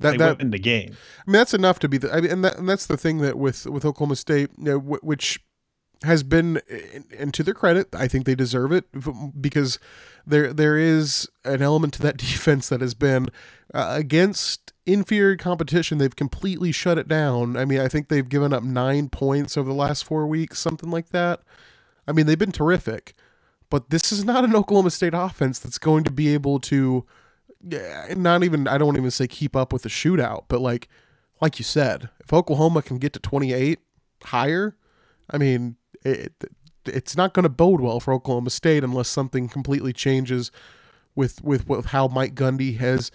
that, they that, win the game. I mean, that's enough to be the. I mean, and, that, and that's the thing that with with Oklahoma State, you know, which has been, and to their credit, I think they deserve it because there there is an element to that defense that has been uh, against inferior competition. They've completely shut it down. I mean, I think they've given up nine points over the last four weeks, something like that. I mean, they've been terrific, but this is not an Oklahoma State offense that's going to be able to not even I don't even say keep up with the shootout, but like like you said, if Oklahoma can get to 28 higher, I mean, it, it's not going to bode well for Oklahoma State unless something completely changes with with, with how Mike Gundy has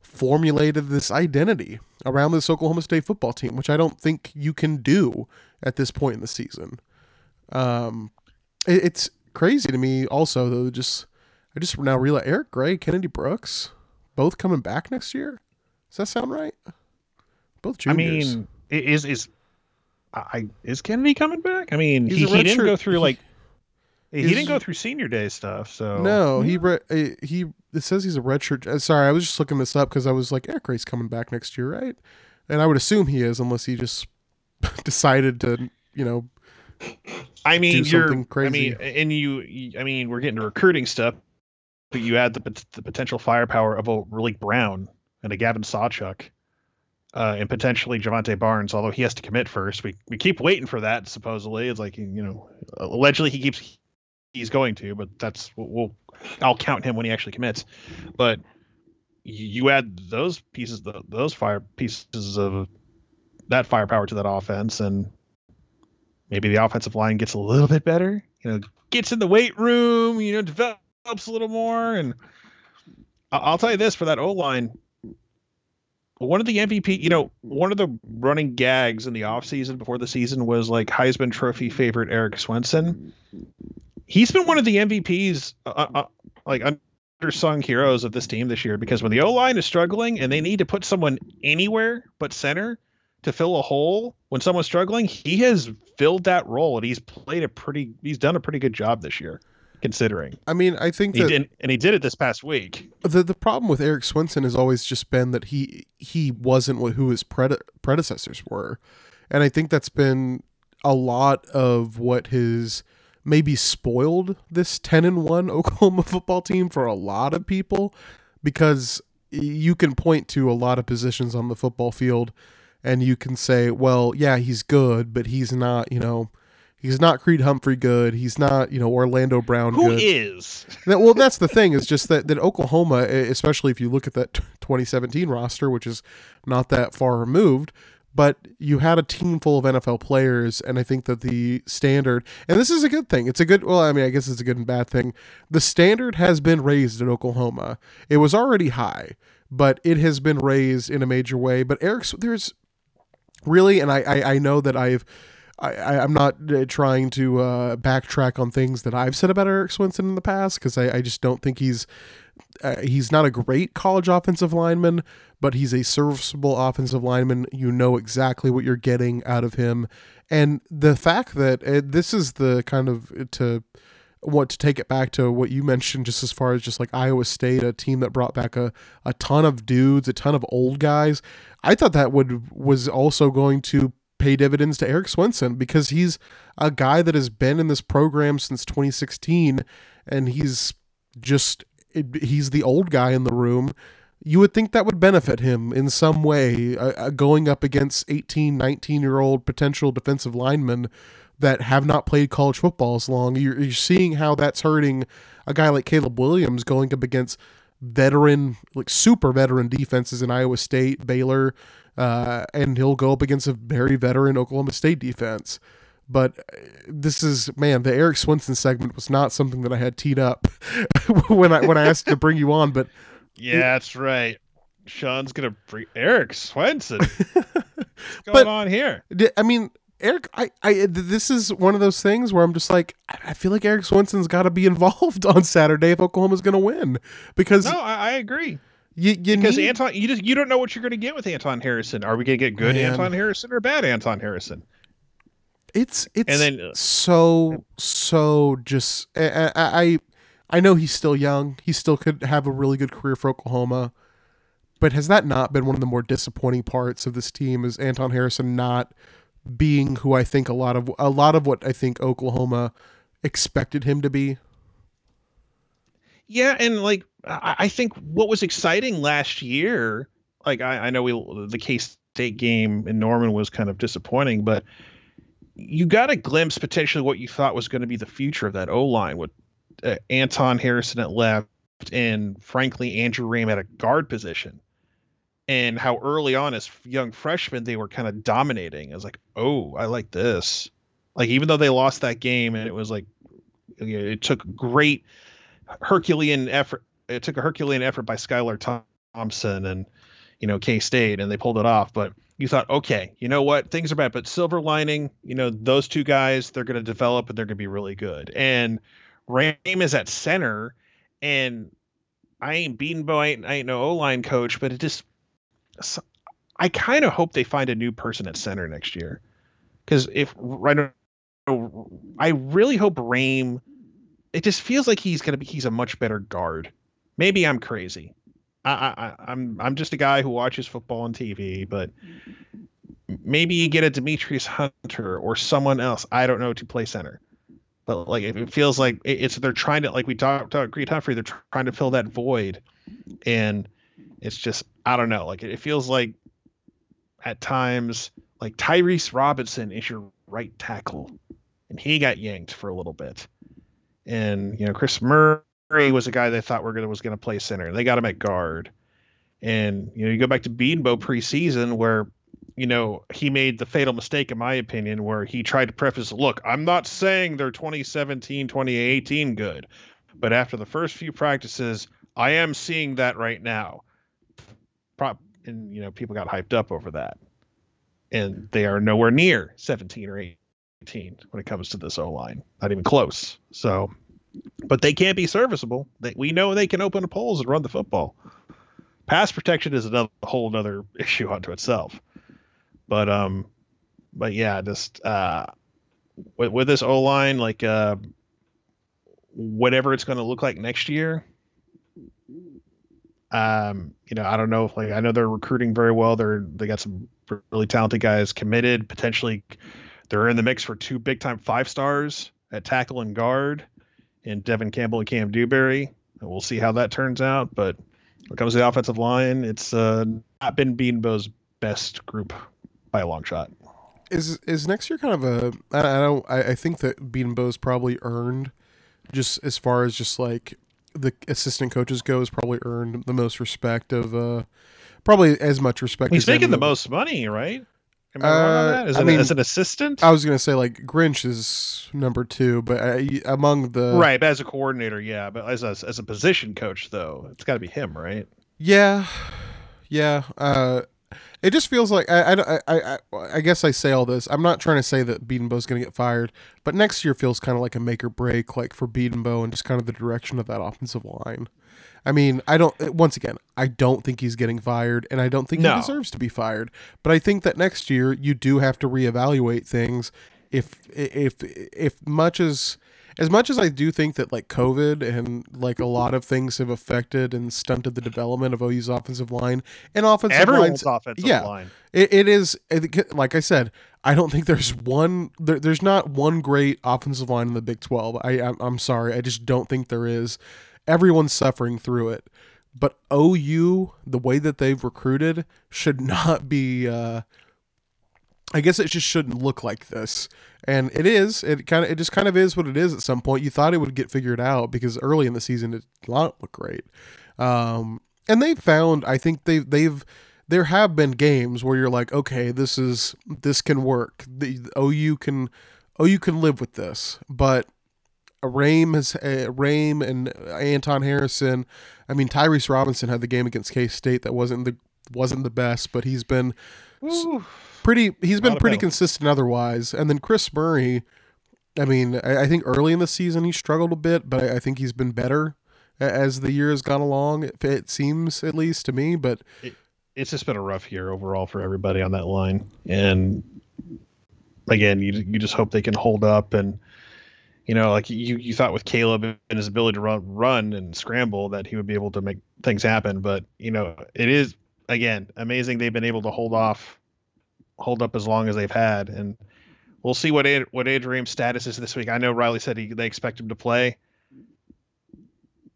formulated this identity around this Oklahoma State football team, which I don't think you can do at this point in the season. Um, it, it's crazy to me also though. Just I just now realize Eric Gray, Kennedy Brooks both coming back next year. Does that sound right? Both juniors. I mean, is is I is Kennedy coming back? I mean, he, he didn't go through like he didn't go through senior day stuff. So no, he eh, he it says he's a redshirt. Uh, sorry, I was just looking this up because I was like, Eric Gray's coming back next year, right? And I would assume he is, unless he just decided to, you know. I mean, you're. Crazy. I mean, and you. I mean, we're getting to recruiting stuff but you add the, the potential firepower of a Raleek Brown and a Gavin Sawchuk, uh, and potentially Jovantae Barnes, although he has to commit first. We we keep waiting for that. Supposedly, it's like you know, allegedly he keeps he's going to, but that's we'll I'll count him when he actually commits. But you add those pieces, those fire pieces of that firepower to that offense, and maybe the offensive line gets a little bit better. You know, gets in the weight room. You know, develops a little more. And I'll tell you this for that O line, one of the MVP, you know, one of the running gags in the offseason before the season was like Heisman Trophy favorite Erik Swenson. He's been one of the MVPs, uh, uh, uh, like undersung heroes of this team this year because when the O line is struggling and they need to put someone anywhere but center to fill a hole when someone's struggling, he has filled that role and he's played a pretty, he's done a pretty good job this year considering. I mean, I think he that did, and he did it this past week. the the problem with Erik Swenson has always just been that he he wasn't what who his prede- predecessors were, and I think that's been a lot of what his maybe spoiled this 10 and 1 Oklahoma football team for a lot of people because you can point to a lot of positions on the football field and you can say, well, yeah, he's good, but he's not, you know, He's not Creed Humphrey good. He's not, you know, Orlando Brown Who good. is? That, well, that's the thing is just that, that Oklahoma, especially if you look at that 2017 roster, which is not that far removed, but you had a team full of NFL players, and I think that the standard, and this is a good thing. It's a good, well, I mean, I guess it's a good and bad thing. The standard has been raised at Oklahoma. It was already high, but it has been raised in a major way. But Erik's, there's really, and I, I, I know that I've, I, I'm not uh, trying to uh, backtrack on things that I've said about Erik Swenson in the past because I, I just don't think he's uh, he's not a great college offensive lineman, but he's a serviceable offensive lineman. You know exactly what you're getting out of him, and the fact that uh, this is the kind of to want to take it back to what you mentioned just as far as just like Iowa State, a team that brought back a, a ton of dudes, a ton of old guys. I thought that would was also going to pay dividends to Erik Swenson because he's a guy that has been in this program since 2016 and he's just he's the old guy in the room you would think that would benefit him in some way uh, uh, going up against 18 19 year old potential defensive linemen that have not played college football as long you're, you're seeing how that's hurting a guy like caleb williams going up against veteran like super veteran defenses in iowa state baylor uh, and he'll go up against a very veteran Oklahoma State defense. But uh, this is man, the Erik Swenson segment was not something that I had teed up when I when I asked to bring you on. But yeah, that's right. Sean's gonna bring Erik Swenson. What's going But- on here? I mean, Eric, I, I this is one of those things where I'm just like, I feel like Erik Swenson's got to be involved on Saturday if Oklahoma's going to win because No, I, I agree. you, you Because need, Anton, you just you don't know what you're going to get with Anton Harrison. Are we going to get good Man. Anton Harrison or bad Anton Harrison? it's it's And then uh, so so just I I I know he's still young. He still could have a really good career for Oklahoma. But has that not been one of the more disappointing parts of this team is Anton Harrison not being who I think a lot of a lot of what I think Oklahoma expected him to be? Yeah, and like I, think what was exciting last year, like I, I know we the K State game in Norman was kind of disappointing, but you got a glimpse potentially what you thought was going to be the future of that O line with uh, Anton Harrison at left and frankly Andrew Raym at a guard position. And how early on as young freshmen they were kind of dominating. I was like, oh, I like this. Like even though they lost that game and it was like it took great Herculean effort. It took a Herculean effort by Skylar Thompson and you know K State, and they pulled it off. But you thought, okay, you know what, things are bad, but silver lining, you know, those two guys, they're going to develop and they're going to be really good. And Raym is at center, and I ain't beaten by I ain't, no O line coach, but it just, I kind of hope they find a new person at center next year, because if right I really hope Raym it just feels like he's gonna be he's a much better guard. Maybe I'm crazy. I, I I'm I'm just a guy who watches football on TV, but maybe you get a Demetrius Hunter or someone else I don't know to play center. But like it feels like it's they're trying to like we talked about Creed Humphrey, they're trying to fill that void, and it's just I don't know. Like it, feels like at times like Tyrese Robinson is your right tackle, and he got yanked for a little bit and you know Chris Murray was a guy they thought were gonna was gonna play center. They got him at guard, and you know you go back to Bedenbaugh preseason where you know he made the fatal mistake in my opinion where he tried to preface, look, I'm not saying they're 2017 2018 good, but after the first few practices, I am seeing that right now. Pro- and you know people got hyped up over that, and they are nowhere near 17 or 18 when it comes to this O line, not even close. So, but they can't be serviceable. They, we know they can open up holes and run the football. Pass protection is another whole another issue unto itself. But um, but yeah, just uh, with, with this O line, like uh, whatever it's going to look like next year. Um, you know, I don't know if like I know they're recruiting very well. They're they got some really talented guys committed. Potentially, they're in the mix for two big time five stars at tackle and guard, in Devon Campbell and Cam Dewberry. We'll see how that turns out. But when it comes to the offensive line, it's uh, not been Bedenbaugh's best group by a long shot. Is is next year kind of a? I, I don't. I, I think that Bedenbaugh's probably earned, just as far as just like the assistant coaches go, has probably earned the most respect of. uh Probably as much respect. He's as making the most money, right? Am I wrong on Uh, that? As, I an, mean- as an assistant, I was gonna say like Grinch is number two, but I, among the right? But as a coordinator, yeah. But as a as a position coach, though, it's got to be him, right? Yeah, yeah. Uh, it just feels like I, I, I, I, I guess I say all this. I'm not trying to say that Bedenbaugh's going to get fired, but next year feels kind of like a make or break, like for Bedenbaugh and just kind of the direction of that offensive line. I mean, I don't. Eh, once again, I don't think he's getting fired, and I don't think No. he deserves to be fired. But I think that next year you do have to reevaluate things. If if if much as as much as I do think that like COVID and like a lot of things have affected and stunted the development of OU's offensive line and offensive Everyone's lines, offensive yeah. line. it, it is it- like I said. I don't think there's one. There, there's not one great offensive line in the Big Twelve. I I'm, I'm sorry. I just don't think there is. Everyone's suffering through it, but OU, the way that they've recruited, should not be. Uh, I guess it just shouldn't look like this, and it is. It kind of. It just kind of is what it is. At some point, you thought it would get figured out because early in the season it did not look great. Um, and they found. I think they they've there have been games where you're like, okay, this is this can work. The, the OU can OU can live with this, but Raym has uh, Raym and Anton Harrison. I mean, Tyrese Robinson had the game against K State that wasn't the wasn't the best, but he's been Woo. Pretty. He's been pretty consistent otherwise. And then Chris Murray. I mean, I, I think early in the season he struggled a bit, but I, I think he's been better as the year has gone along. It, it seems, at least to me. But It's just been a rough year overall for everybody on that line, and again, you you just hope they can hold up and. You know, like you, you thought with Caleb and his ability to run, run and scramble that he would be able to make things happen. But you know, it is again amazing they've been able to hold off, hold up as long as they've had, and we'll see what Ad, what Adrian's status is this week. I know Riley said he, they expect him to play.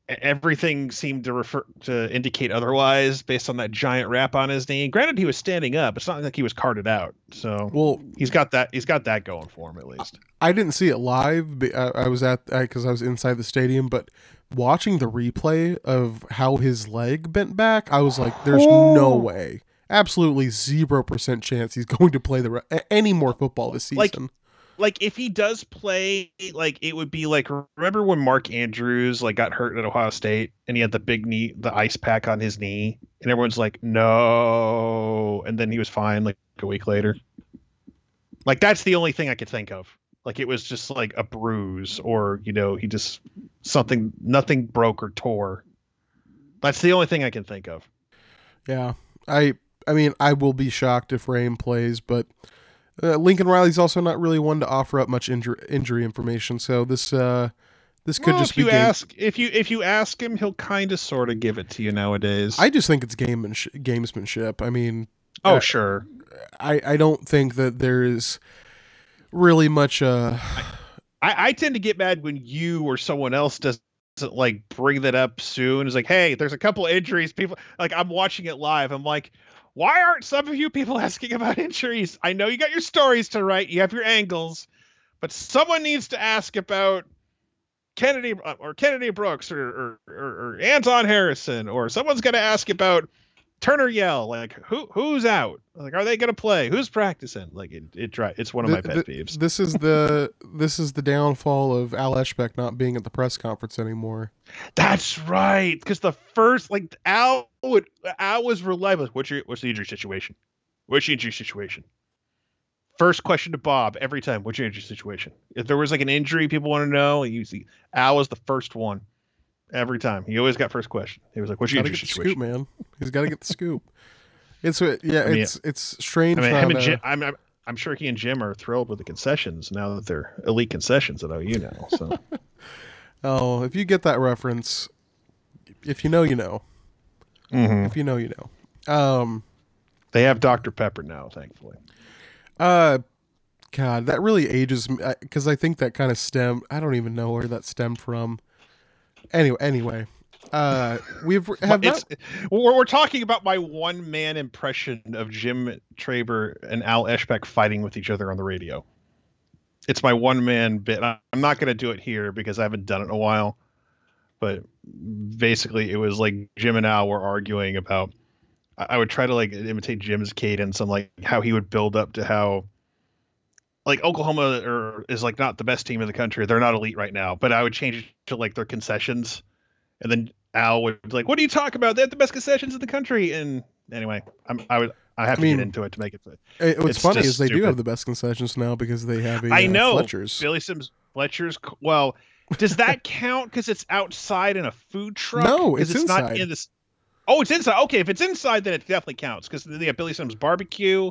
Everything seemed to refer to indicate otherwise based on that giant wrap on his knee. Granted, he was standing up. It's not like he was carted out, so well, he's got that. He's got that going for him at least. I didn't see it live. but I, I was at because I was inside the stadium, but watching the replay of how his leg bent back, I was like, "There's no Oh. way, absolutely zero percent chance he's going to play the re- any more football this Like, season." like if he does play like it would be like remember when mark andrews like got hurt at ohio state and he had the big knee the ice pack on his knee and everyone's like no and then he was fine like a week later. Like that's the only thing i could think of. Like it was just like a bruise or you know he just something nothing broke or tore. That's the only thing i can think of. Yeah, I I mean, I will be shocked if Rain plays, but uh, Lincoln Riley's also not really one to offer up much injury injury information. So this uh this could Well, just if be you game- ask if you if you ask him he'll kind of sort of give it to you nowadays I just think it's gamemanship. gamesmanship. I mean, oh uh, sure I I don't think that there is really much uh I, I tend to get mad when you or someone else doesn't like bring that up soon. It's like, hey, there's a couple injuries. People like I'm watching it live. I'm like, why aren't some of you people asking about injuries? I know you got your stories to write, you have your angles, but someone needs to ask about Kennedy uh, or Kennedy Brooks or or, or, or Anton Harrison, or someone's going to ask about Turner yell like who who's out? Like are they gonna play? Who's practicing? Like it it dry. It's one of my pet Th- peeves. This is the this is the downfall of Al Eschbach not being at the press conference anymore. That's right. Because the first like Al would Al was reliable. What's your what's the injury situation? What's your injury situation? First question to Bob every time. What's your injury situation? If there was like an injury people want to know, you see Al was the first one every time. He always got first question. He was like, "What's your Gotta get the situation?" scoop, man. He's got to get the scoop. It's yeah, I mean, it's it's strange. I mean, him and uh, Jim, I'm, I'm I'm sure he and Jim are thrilled with the concessions now that they're elite concessions at OU now. So oh, if you get that reference, if you know, you know. Mhm. If you know, you know. Um. they have Dr Pepper now, thankfully. Uh. God, that really ages me because I think that kind of stem. I don't even know where that stemmed from. Anyway, anyway, uh, we've have not. We're, we're talking about my one man impression of Jim Traber and Al Eschbach fighting with each other on the radio. It's my one man bit. I'm not going to do it here because I haven't done it in a while. But basically, it was like Jim and Al were arguing about. I I would try to like imitate Jim's cadence and like how he would build up to how. Like Oklahoma or is like not the best team in the country. They're not elite right now, but I would change it to like their concessions, and then Al would be like, "What are you talking about? They have the best concessions in the country." And anyway, I'm, I would I have I to get into it to make it fit. It, what's funny is they do have the best concessions now because they have a I uh, know Fletcher's. Billy Sims Fletcher's. Well, does that count because it's outside in a food truck? No, it's not inside. in this. Oh, it's inside. Okay, if it's inside, then it definitely counts because they have Billy Sims barbecue.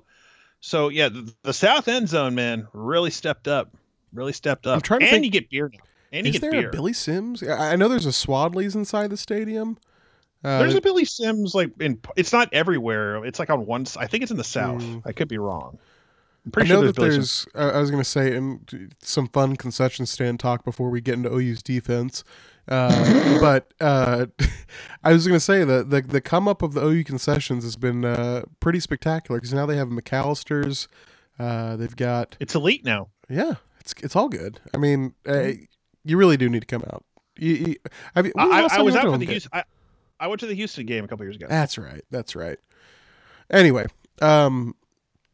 So yeah, the, the South End Zone man really stepped up. Really stepped up. I'm trying to and think- you get beer now. And you Is get there beer. a Billy Sims? I I know there's a Swadley's inside the stadium. Uh, There's a Billy Sims like in. It's not everywhere. It's like on one. I think it's in the south. Hmm. I could be wrong. I'm I pretty know sure that there's Billy there's. Uh, I was going to say, and some fun concession stand talk before we get into OU's defense. Uh, but uh, I was going to say that the the come up of the OU concessions has been uh, pretty spectacular because now they have McAlister's. Uh, they've got It's elite now. yeah, it's it's all good. I mean, uh, you really do need to come out. You, you, I, mean, when I, I, was you out for the Houston. I, I went to the Houston game a couple years ago. That's right. That's right. Anyway, um,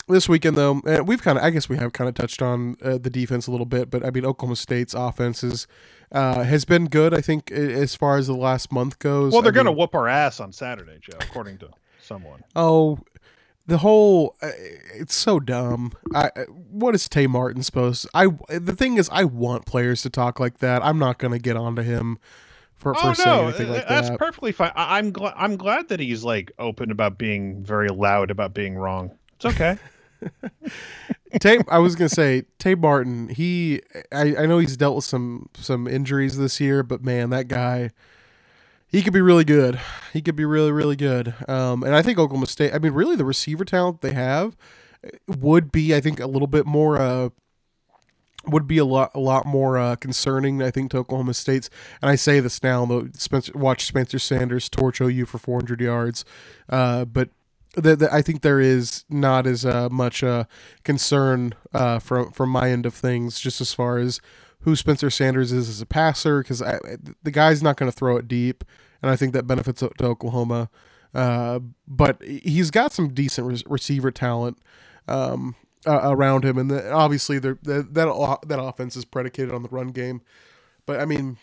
this weekend though, uh, we've kind of, I guess we have kind of touched on uh, the defense a little bit, but I mean, Oklahoma State's offense is, uh, has been good. I think as far as the last month goes. Well, they're I going to mean- whoop our ass on Saturday, Joe, according to someone. Oh, the whole, uh, it's so dumb. I, uh, what is Tay Martin supposed? to, I the thing is, I want players to talk like that. I'm not going to get onto him for, for oh saying no, anything like that. that's that. perfectly fine. I, I'm glad. I'm glad that he's like open about being very loud about being wrong. It's okay. Tay, I was gonna say Tay Martin. He, I, I know he's dealt with some some injuries this year, but man, that guy, he could be really good. He could be really really good. Um, and I think Oklahoma State. I mean, really, the receiver talent they have would be, I think, a little bit more. Uh, would be a lot a lot more uh, concerning, I think, to Oklahoma State's. And I say this now, though. Spencer, watch Spencer Sanders torch OU for 400 yards, uh, but the, the, I think there is not as uh, much uh, concern uh, from from my end of things, just as far as who Spencer Sanders is as a passer, because the guy's not going to throw it deep, and I think that benefits to Oklahoma. Uh, but he's got some decent re- receiver talent um, around him, and the, obviously that that offense is predicated on the run game. But I mean,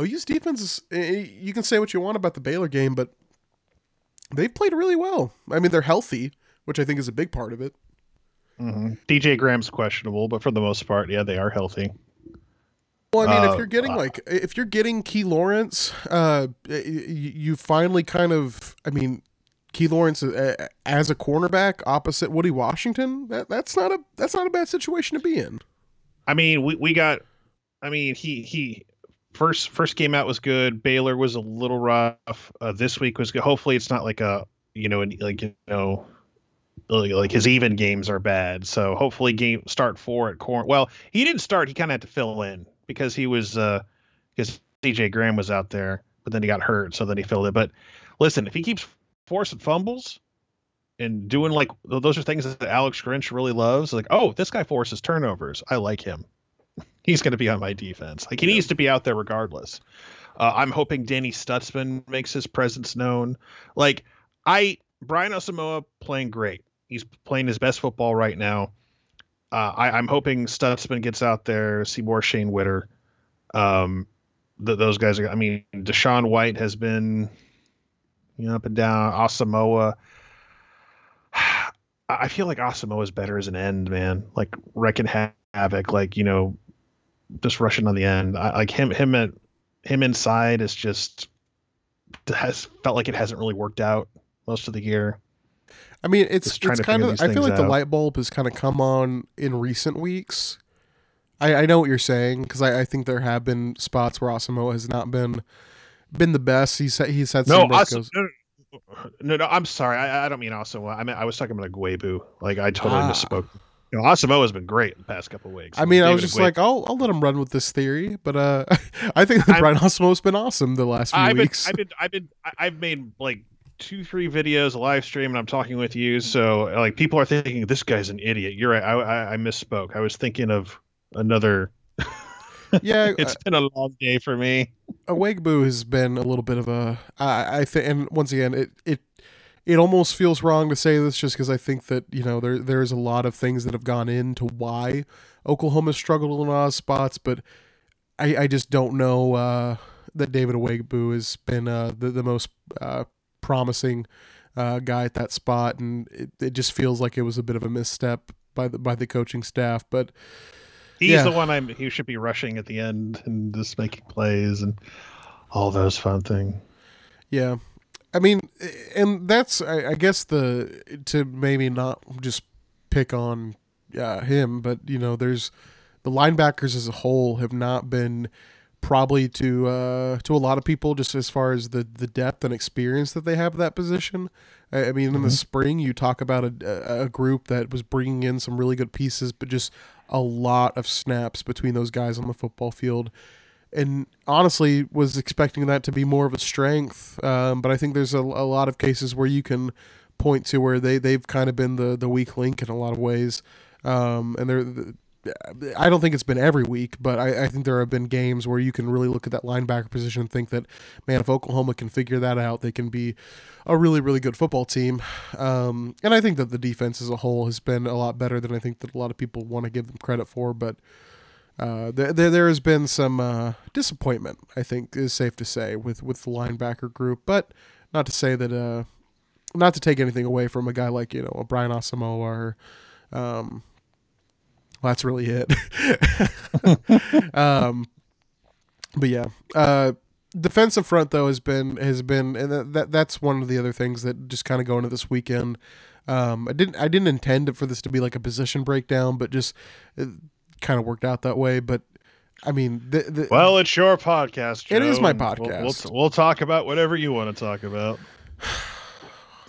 OU's defense is. eh, You can say what you want about the Baylor game, but they've played really well. I mean, they're healthy, which I think is a big part of it. hmm DJ Graham's questionable, but for the most part, yeah, they are healthy. Well, I mean, Uh, if you're getting uh, like if you're getting Key Lawrence, uh, you finally kind of, I mean, Key Lawrence uh, as a cornerback opposite Woody Washington. That that's not a that's not a bad situation to be in. I mean, we, we got. I mean, he he first first game out was good. Baylor was a little rough. Uh, this week was good. Hopefully, it's not like a you know an, like you know like, his even games are bad. So hopefully, game start four at corner. Well, he didn't start. He kind of had to fill in because he was uh because DJ Graham was out there, but then he got hurt, so then he filled it. But listen, if he keeps forcing fumbles and doing like those are things that Alex Grinch really loves. Like, oh, this guy forces turnovers. I like him. He's going to be on my defense. Like he needs to be out there regardless. Uh, I'm hoping Danny Stutsman makes his presence known. Like I Brian Asamoah playing great. He's playing his best football right now. Uh, I, I'm hoping Stutsman gets out there, see more Shane Whitter. Um, th- those guys are. I mean, DaShaun White has been, you know, up and down. Asamoah. I feel like Asamoah is better as an end man, like wrecking havoc, like you know, just rushing on the end. I, like him, him at him inside is just has felt like it hasn't really worked out most of the year. I mean, it's Just it's kind of. I feel like things the light bulb has kind of come on in recent weeks. I, I know what you're saying because I, I think there have been spots where Asamoah has not been been the best. He's he's had No, some goes- no, no, no, no, I'm sorry. I, I don't mean Asamoah. I mean I was talking about Guebu. Like I totally Ah. misspoke. You know, has been great in the past couple weeks. I mean, I was just like, I'll I'll let him run with this theory, but uh, I think that Brian Asamoah's been awesome the last few I've been, weeks. I've been, I've been, I've made like two, three videos, a live stream, and I'm talking with you. So like, people are thinking this guy's an idiot. You're right. I, I, I misspoke. I was thinking of another. yeah, It's been a long day for me. Ugwoegbu has been a little bit of a I I think and once again it it it almost feels wrong to say this just because I think that you know there there's a lot of things that have gone into why Oklahoma struggled in a lot of spots, but I I just don't know uh, that David Ugwoegbu has been uh, the the most uh, promising uh, guy at that spot, and it, it just feels like it was a bit of a misstep by the by the coaching staff, but. He's Yeah. the one I'm. He should be rushing at the end and just making plays and all those fun things. Yeah. I mean, and that's, I, I guess, the, to maybe not just pick on uh, him, but, you know, there's the linebackers as a whole have not been probably to uh, to a lot of people just as far as the, the depth and experience that they have that position. I, I mean, in the Mhm. spring, you talk about a, a- a group that was bringing in some really good pieces, but just a lot of snaps between those guys on the football field and honestly was expecting that to be more of a strength. Um, but I think there's a, a lot of cases where you can point to where they they've kind of been the the weak link in a lot of ways. Um, and they're. I don't think it's been every week, but I, I think there have been games where you can really look at that linebacker position and think that, man, if Oklahoma can figure that out, they can be a really, really good football team. Um, and I think that the defense as a whole has been a lot better than I think that a lot of people want to give them credit for. But uh, there, there there has been some uh, disappointment. I think is safe to say with with the linebacker group, but not to say that uh, not to take anything away from a guy like you know a Brian Asamoah or um, well, that's really it. um, but yeah, uh, defensive front though has been has been and that, that that's one of the other things that just kind of go into this weekend. Um, I didn't I didn't intend for this to be like a position breakdown, but just it kind of worked out that way. But I mean, the, the, Well, it's your podcast. It is my and we'll- We'll, podcast. we'll talk about whatever you want to talk about.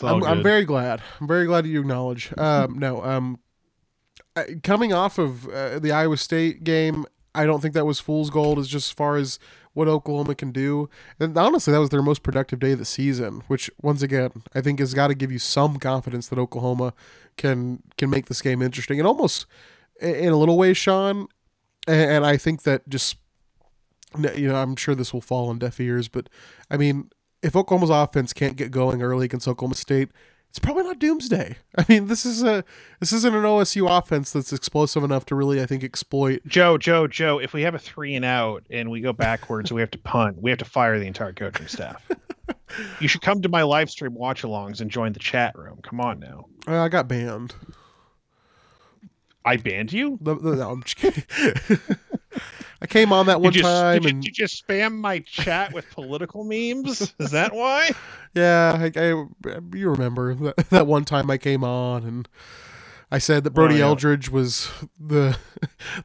I'm, I'm very glad. I'm very glad you acknowledge. Um, no, um, coming off of uh, the Iowa State game, I don't think that was fool's gold. As just as far as what Oklahoma can do, and honestly, that was their most productive day of the season. Which, once again, I think has got to give you some confidence that Oklahoma can can make this game interesting, and almost in a little way, Sean. And, and I think that just you know, I'm sure this will fall on deaf ears, but I mean, if Oklahoma's offense can't get going early against Oklahoma State, it's probably not doomsday. I mean, this is a this isn't an OSU offense that's explosive enough to really, I think, exploit. Joe, Joe, Joe. If we have a three and out and we go backwards, and we have to punt. We have to fire the entire coaching staff. you should come to my live stream watch-alongs and join the chat room. Come on now. Uh, I got banned. I banned you. The- the- no, I'm just kidding. I came on that one you, time, did, you, and did you spam my chat with political memes? Is that why? yeah, I, I, you remember that, that one time I came on and. I said that Brody Oh, yeah. Eldridge was the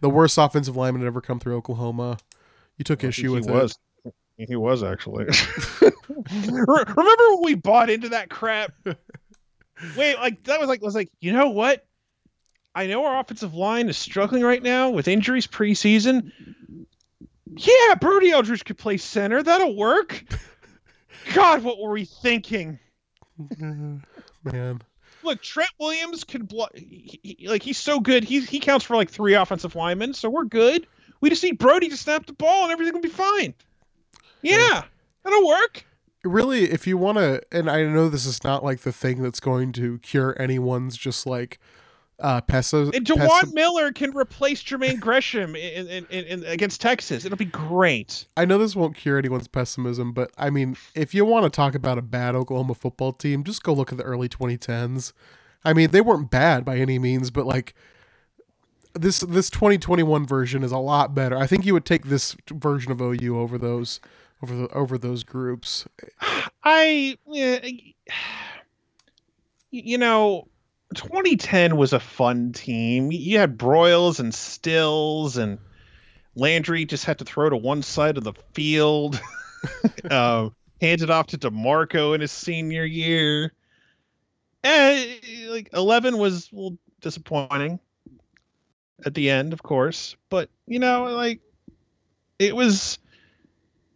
the worst offensive lineman to ever come through Oklahoma. You took issue he with it. was. He was actually. Remember when we bought into that crap? Wait, like that was like was like you know what? I know our offensive line is struggling right now with injuries preseason. Yeah, Brody Eldridge could play center. That'll work. God, what were we thinking? Man. Look, Trent Williams can block. He, he- like he's so good. He he counts for like three offensive linemen, so we're good. We just need Brody to snap the ball, and everything will be fine. Yeah, that'll work. really, if you want to, and I know this is not like the thing that's going to cure anyone's just like uh pessimism. And Dewan Miller can replace Jermaine Gresham in, in, in, in, against Texas. It'll be great. I know this won't cure anyone's pessimism, but I mean, if you want to talk about a bad Oklahoma football team, just go look at the early 2010s. I mean, they weren't bad by any means, but like this this 2021 version is a lot better. I think you would take this version of OU over those over the over those groups. I yeah, you know 2010 was a fun team. You had Broyles and Stills and Landry just had to throw to one side of the field. uh, handed off to DeMarco in his senior year. And like 11 was disappointing at the end, of course, but you know, like it was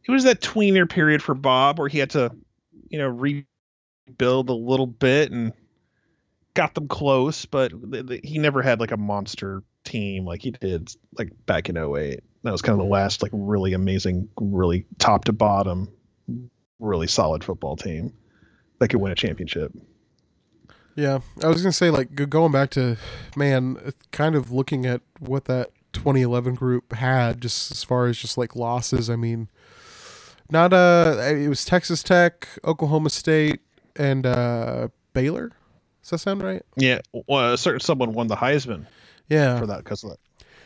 it was that tweener period for Bob where he had to, you know, rebuild a little bit and got them close, but th- th- he never had like a monster team like he did like back in 08. That was kind of the last like really amazing, really top to bottom, really solid football team that could win a championship. Yeah, I was gonna say like going back to man, kind of looking at what that 2011 group had, just as far as just like losses. I mean, not uh, it was Texas Tech, Oklahoma State, and uh, Baylor. Does that sound right? Yeah, well, a certain someone won the Heisman. Yeah, for that because of that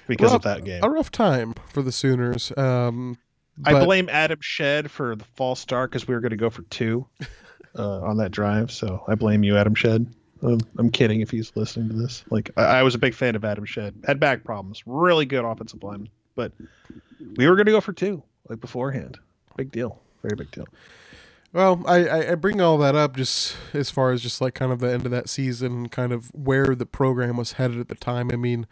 because rough, of that game. A rough time for the Sooners. Um, but... I blame Adam Shead for the false start because we were going to go for two uh, on that drive. So I blame you, Adam Shead. Um, I'm kidding if he's listening to this. Like I, I, was a big fan of Adam Shead. Had back problems. Really good offensive lineman, but we were going to go for two like beforehand. Big deal. Very big deal. Well, I, I bring all that up just as far as just like kind of the end of that season, kind of where the program was headed at the time. I mean,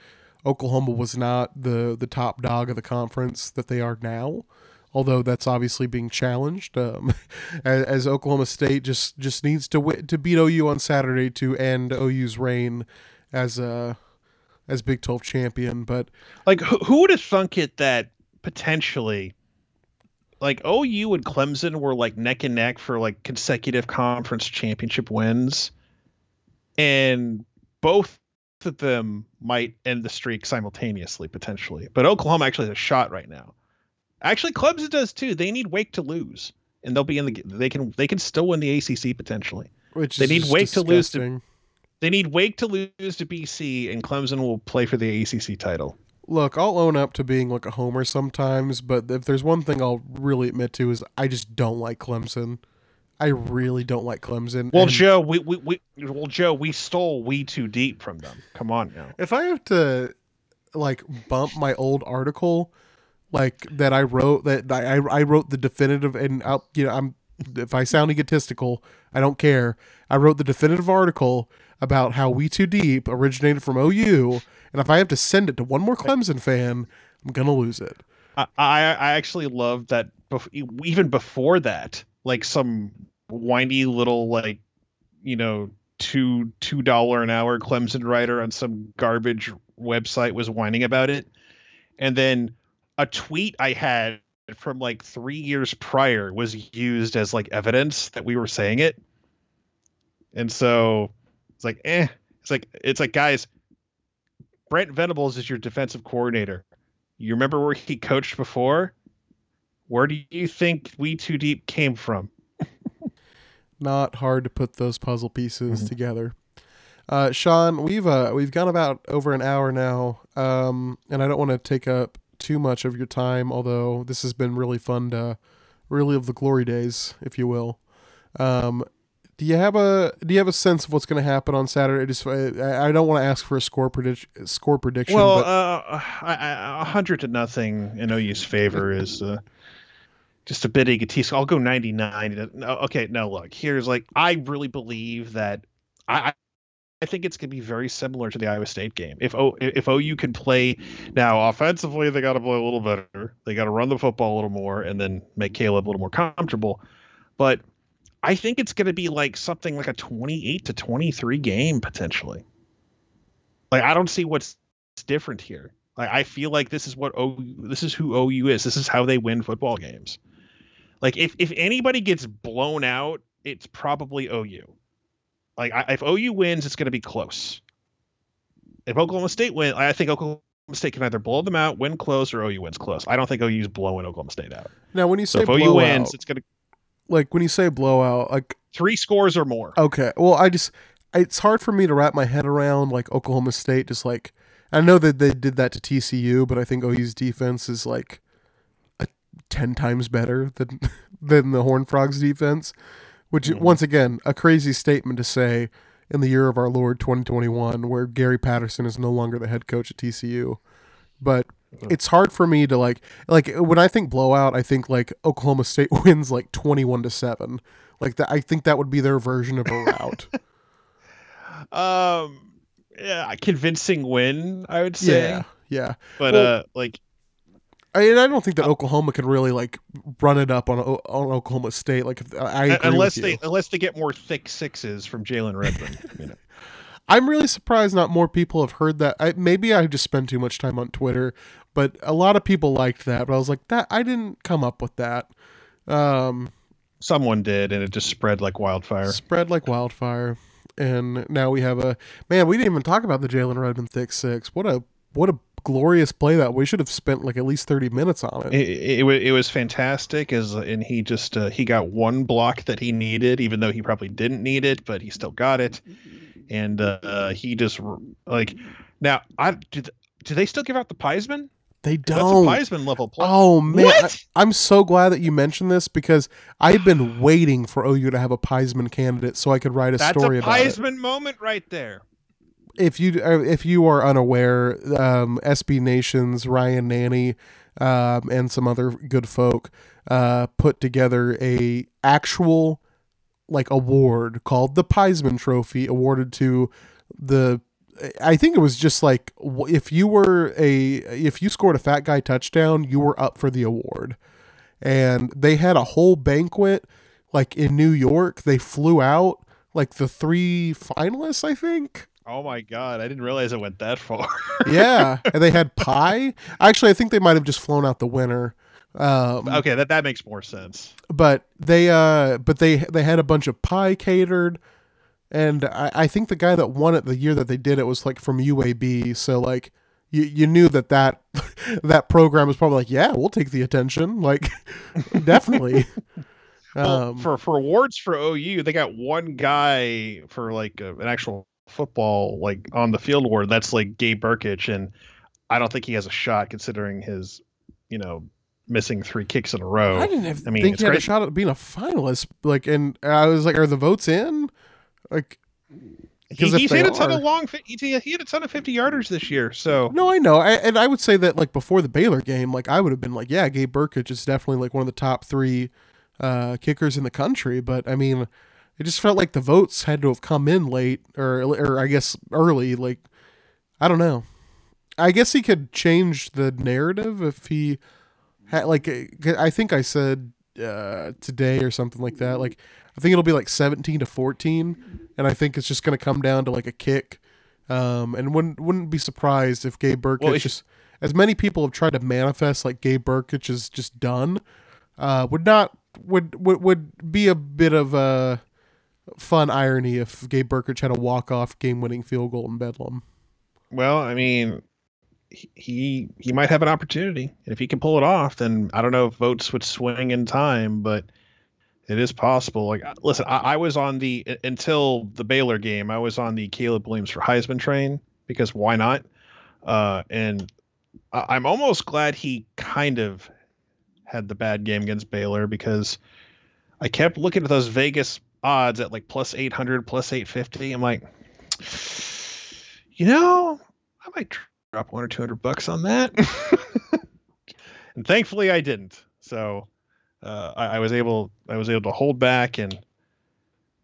Oklahoma was not the the top dog of the conference that they are now, although that's obviously being challenged. Um, as, as, Oklahoma State just just needs to win, to beat OU on Saturday to end OU's reign as a as Big Twelve champion. But like, who, who would have thunk it that potentially like OU and Clemson were like neck and neck for like consecutive conference championship wins, and both of them might end the streak simultaneously potentially. But Oklahoma actually has a shot right now. Actually, Clemson does too. They need Wake to lose, and they'll be in the. They can they can still win the ACC potentially. Which they need Wake disgusting. to lose to. They need Wake to lose to BC, and Clemson will play for the ACC title look, I'll own up to being like a homer sometimes, but if there's one thing I'll really admit to is I just don't like Clemson. I really don't like Clemson. Well, and Joe, we, we, we well Joe, we stole we too deep from them. Come on now. If I have to like bump my old article like that I wrote that I I wrote the definitive and I'll, you know I'm if I sound egotistical, I don't care. I wrote the definitive article about how We Too Deep originated from OU, and if I have to send it to one more Clemson fan, I'm gonna lose it. I I, actually love that. Bef- even before that, like some whiny little like you know two two dollar an hour Clemson writer on some garbage website was whining about it, and then a tweet I had from like three years prior was used as like evidence that we were saying it. And so it's like, eh. It's like it's like guys, Brent Venables is your defensive coordinator. You remember where he coached before? Where do you think we too deep came from? Not hard to put those puzzle pieces mm-hmm. together. Uh, Sean, we've uh, we've gone about over an hour now, um, and I don't want to take up too much of your time. Although this has been really fun to really of the glory days, if you will. Um, do you have a Do you have a sense of what's going to happen on Saturday? Just I, I don't want to ask for a score prediction. Score prediction. Well, uh, a hundred to nothing in OU's favor is uh, just a bit egotistical. I'll go ninety nine. Okay, no, look. Here's like I really believe that I I think it's going to be very similar to the Iowa State game. If o, if OU can play now offensively, they got to play a little better. They got to run the football a little more, and then make Caleb a little more comfortable. But I think it's going to be like something like a twenty-eight to twenty-three game potentially. Like I don't see what's different here. Like I feel like this is what OU, this is who OU is. This is how they win football games. Like if if anybody gets blown out, it's probably OU. Like I, if OU wins, it's going to be close. If Oklahoma State win, I think Oklahoma State can either blow them out, win close, or OU wins close. I don't think OU's blowing Oklahoma State out. Now, when you So say if OU wins, it's going to like when you say blowout, like three scores or more. okay, well, I just it's hard for me to wrap my head around like Oklahoma State just like I know that they did that to TCU, but I think OU's defense is like a, ten times better than than the Horned Frogs defense, which Mhm. once again a crazy statement to say in the year of our Lord 2021, where Gary Patterson is no longer the head coach at TCU, but. It's hard for me to like like when I think blowout, I think like Oklahoma State wins like twenty one to seven. Like that, I think that would be their version of a rout. Um, yeah, convincing win, I would say. yeah, yeah. But Well- uh, like I mean, I don't think that Oklahoma can really like run it up on on Oklahoma State. Like, if- I agree unless they unless they get more thick sixes from Jalen Redmond, you know. I'm really surprised not more people have heard that. I, maybe I just spend too much time on Twitter, but a lot of people liked that. But I was like, that I didn't come up with that. Um, Someone did, and it just spread like wildfire. spread like wildfire, and now we have a man. We didn't even talk about the Jalen Redmond thick six. What a what a glorious play that we should have spent like at least thirty minutes on it. It, it, it, was fantastic, as and he just uh, he got one block that he needed, even though he probably didn't need it, but he still got it, and uh, he just like now I did. Do they still give out the Piesman? They That's a don't. Level play. Oh man, What? I, am so glad that you mentioned this because I've been waiting for OU to have a Piesman candidate so I could write a That's story a about it. Piesman moment right there. If you uh, if you are unaware, um, SB Nations, Ryan Nanni, um, and some other good folk uh, put together a actual like award called the Piesman Trophy, awarded to the. I think it was just like if you were a if you scored a fat guy touchdown, you were up for the award. And they had a whole banquet like in New York. They flew out like the three finalists, I think. Oh my god, I didn't realize it went that far. Yeah, and they had pie. Actually, I think they might have just flown out the winner. Um, okay, that that makes more sense. but they uh but they they had a bunch of pie catered and I, I think the guy that won it the year that they did it was like from UAB so like you you knew that that that program was probably like yeah we'll take the attention. Like definitely. Well, um for for awards for OU, they got one guy for like a, an actual football like on the field award. That's like Gabe Brkic, and I don't think he has a shot considering his, you know, missing three kicks in a row. I didn't have, I mean, think he had a shot at being a finalist. Like and I was like are the votes in like He, he's hit a ton are- of long. He, he had a ton of fifty yarders this year. So No, I know, I, and I would say that like before the Baylor game, like I would have been like, yeah, Gabe Brkic is definitely like one of the top three uh, kickers in the country. But I mean, it just felt like the votes had to have come in late, or or I guess early. Like I don't know. I guess he could change the narrative if he had like I think I said uh, today or something like that. Like I think it'll be like seventeen to fourteen, and I think it's just going to come down to like a kick. Um, and wouldn't wouldn't be surprised if Gabe Brkic Well, just as many people have tried to manifest like Gabe Brkic is just done. Uh, would not would would would be a bit of a fun irony if Gabe Brkic had a walk off game winning field goal in Bedlam. well, I mean. He he might have an opportunity, and if he can pull it off, then I don't know if votes would swing in time, but It is possible. Like, uh, listen, I, I was on the until the Baylor game. I was on the Caleb Williams for Heisman train because why not? Uh, and I, I'm almost glad he kind of had the bad game against Baylor because I kept looking at those Vegas odds at like plus 800, plus 850. I'm like, you know, I might drop one or two hundred bucks on that. and thankfully, I didn't. So uh, I, I was able I was able to hold back and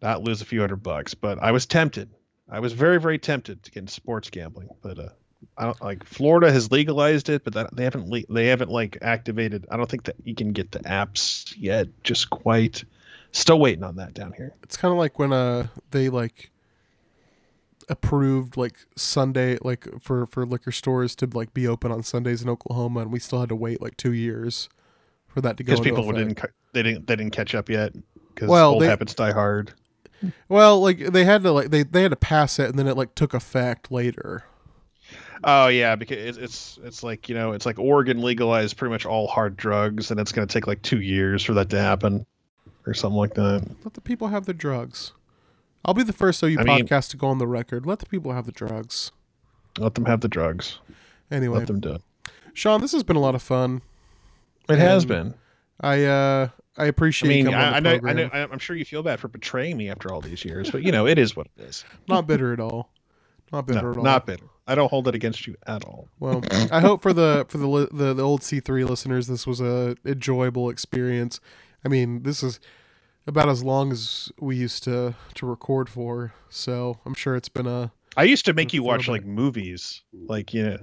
not lose a few hundred bucks. But I was tempted. I was very very tempted to get into sports gambling. But uh, I don't like Florida has legalized it, but that, they haven't le- they haven't like activated. I don't think that you can get the apps yet. Just quite. Still waiting on that down here. It's kind of like when uh they like approved like Sunday like for for liquor stores to like be open on Sundays in Oklahoma, and we still had to wait like two years for that to go. Because people didn't they didn't they didn't catch up yet because Well, old they- habits die hard. Well, like they had to like they they had to pass it, and then it like took effect later. Oh yeah, because it's it's it's like you know it's like Oregon legalized pretty much all hard drugs, and it's going to take like two years for that to happen, or something like that. Let the people have their drugs. I'll be the first OU I mean- podcast to go on the record. Let the people have the drugs. Let them have the drugs. Anyway, Let them do it. Sean, this has been a lot of fun. It has been. I uh I I appreciate mean, coming I, I on the know, I know. I'm sure you feel bad for betraying me after all these years, but you know, it is what it is. Not bitter at all. Not bitter No, at all. not bitter. I don't hold it against you at all. Well, I hope for the for the the, the old C three listeners, this was a enjoyable experience. I mean, this is about as long as we used to to record for, so I'm sure it's been a. I used to make you watch like movies, like you know,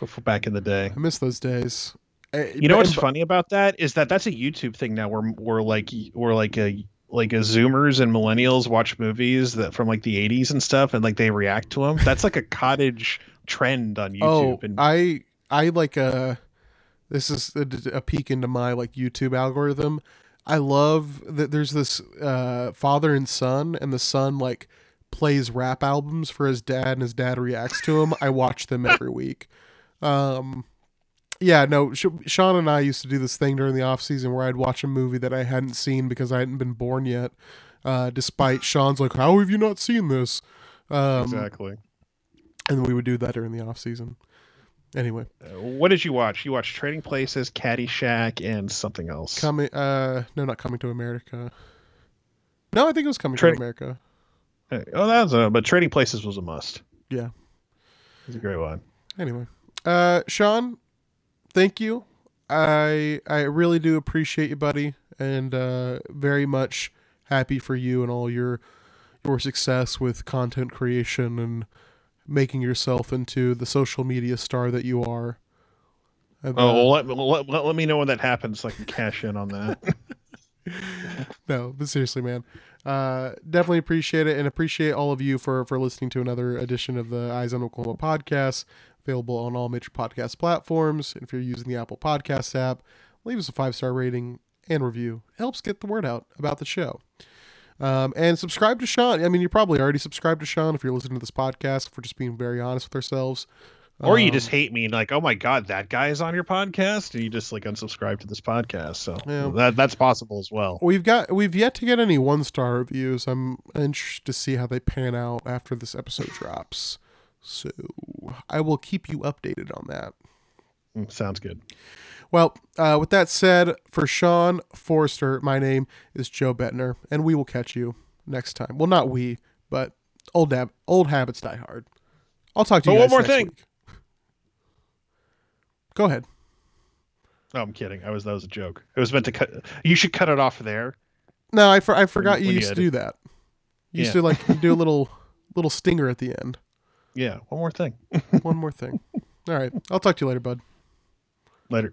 before back in the day. I miss those days. Eh, You know what's funny about that is that that's a YouTube thing now. Where we're like we're like a like a Zoomers and millennials watch movies that from like the 80s and stuff, and like they react to them. That's like a cottage trend on YouTube. Oh, and I I like a. This is a, a peek into my like YouTube algorithm. I love that there's this uh, father and son, and the son like plays rap albums for his dad, and his dad reacts to them. I watch them every week. Um, yeah, no, Sh- Sean and I used to do this thing during the off season where I'd watch a movie that I hadn't seen because I hadn't been born yet. Uh, despite Sean's like, how have you not seen this? Um, exactly. And we would do that during the off season. Anyway, Uh, what did you watch? You watched Trading Places, Caddyshack, and something else. coming. Uh, no, not coming to America. No, I think it was coming to America. Uh, Oh, that was a, but Trading Places was a must. Yeah. It's a great one. Anyway, uh, Sean, thank you. I I really do appreciate you, buddy, and uh, very much happy for you and all your your success with content creation and making yourself into the social media star that you are. I've, Oh, uh, well, let, let, let, let me know when that happens so I can cash in on that. no, but seriously, man, uh, definitely appreciate it and appreciate all of you for for listening to another edition of the Eyes on Oklahoma podcast, available on all major podcast platforms. And if you're using the Apple Podcasts app, leave us a five star rating and review. It helps get the word out about the show. Um, and subscribe to Sean. I mean, you're probably already subscribed to Sean if you're listening to this podcast. If we're just being very honest with ourselves, or you Um, just hate me and like, oh my god, that guy is on your podcast, and you just like unsubscribe to this podcast. So Yeah. that that's possible as well. We've got we've yet to get any one star reviews. I'm interested to see how they pan out after this episode drops. So I will keep you updated on that. Mm, Sounds good. Well, uh, with that said, for Sean Forster, my name is Joe Buettner, and we will catch you next time. Well, not we, but old dab- old habits die hard. I'll talk to But you one more thing. week. Go ahead. Oh, I'm kidding. I was that was a joke. It was meant to cut. You should cut it off there. No, I, for, I forgot you when you used to do that. You used to like do a little little stinger at the end. Yeah. One more thing. One more thing. All right. I'll talk to you later, bud. Later.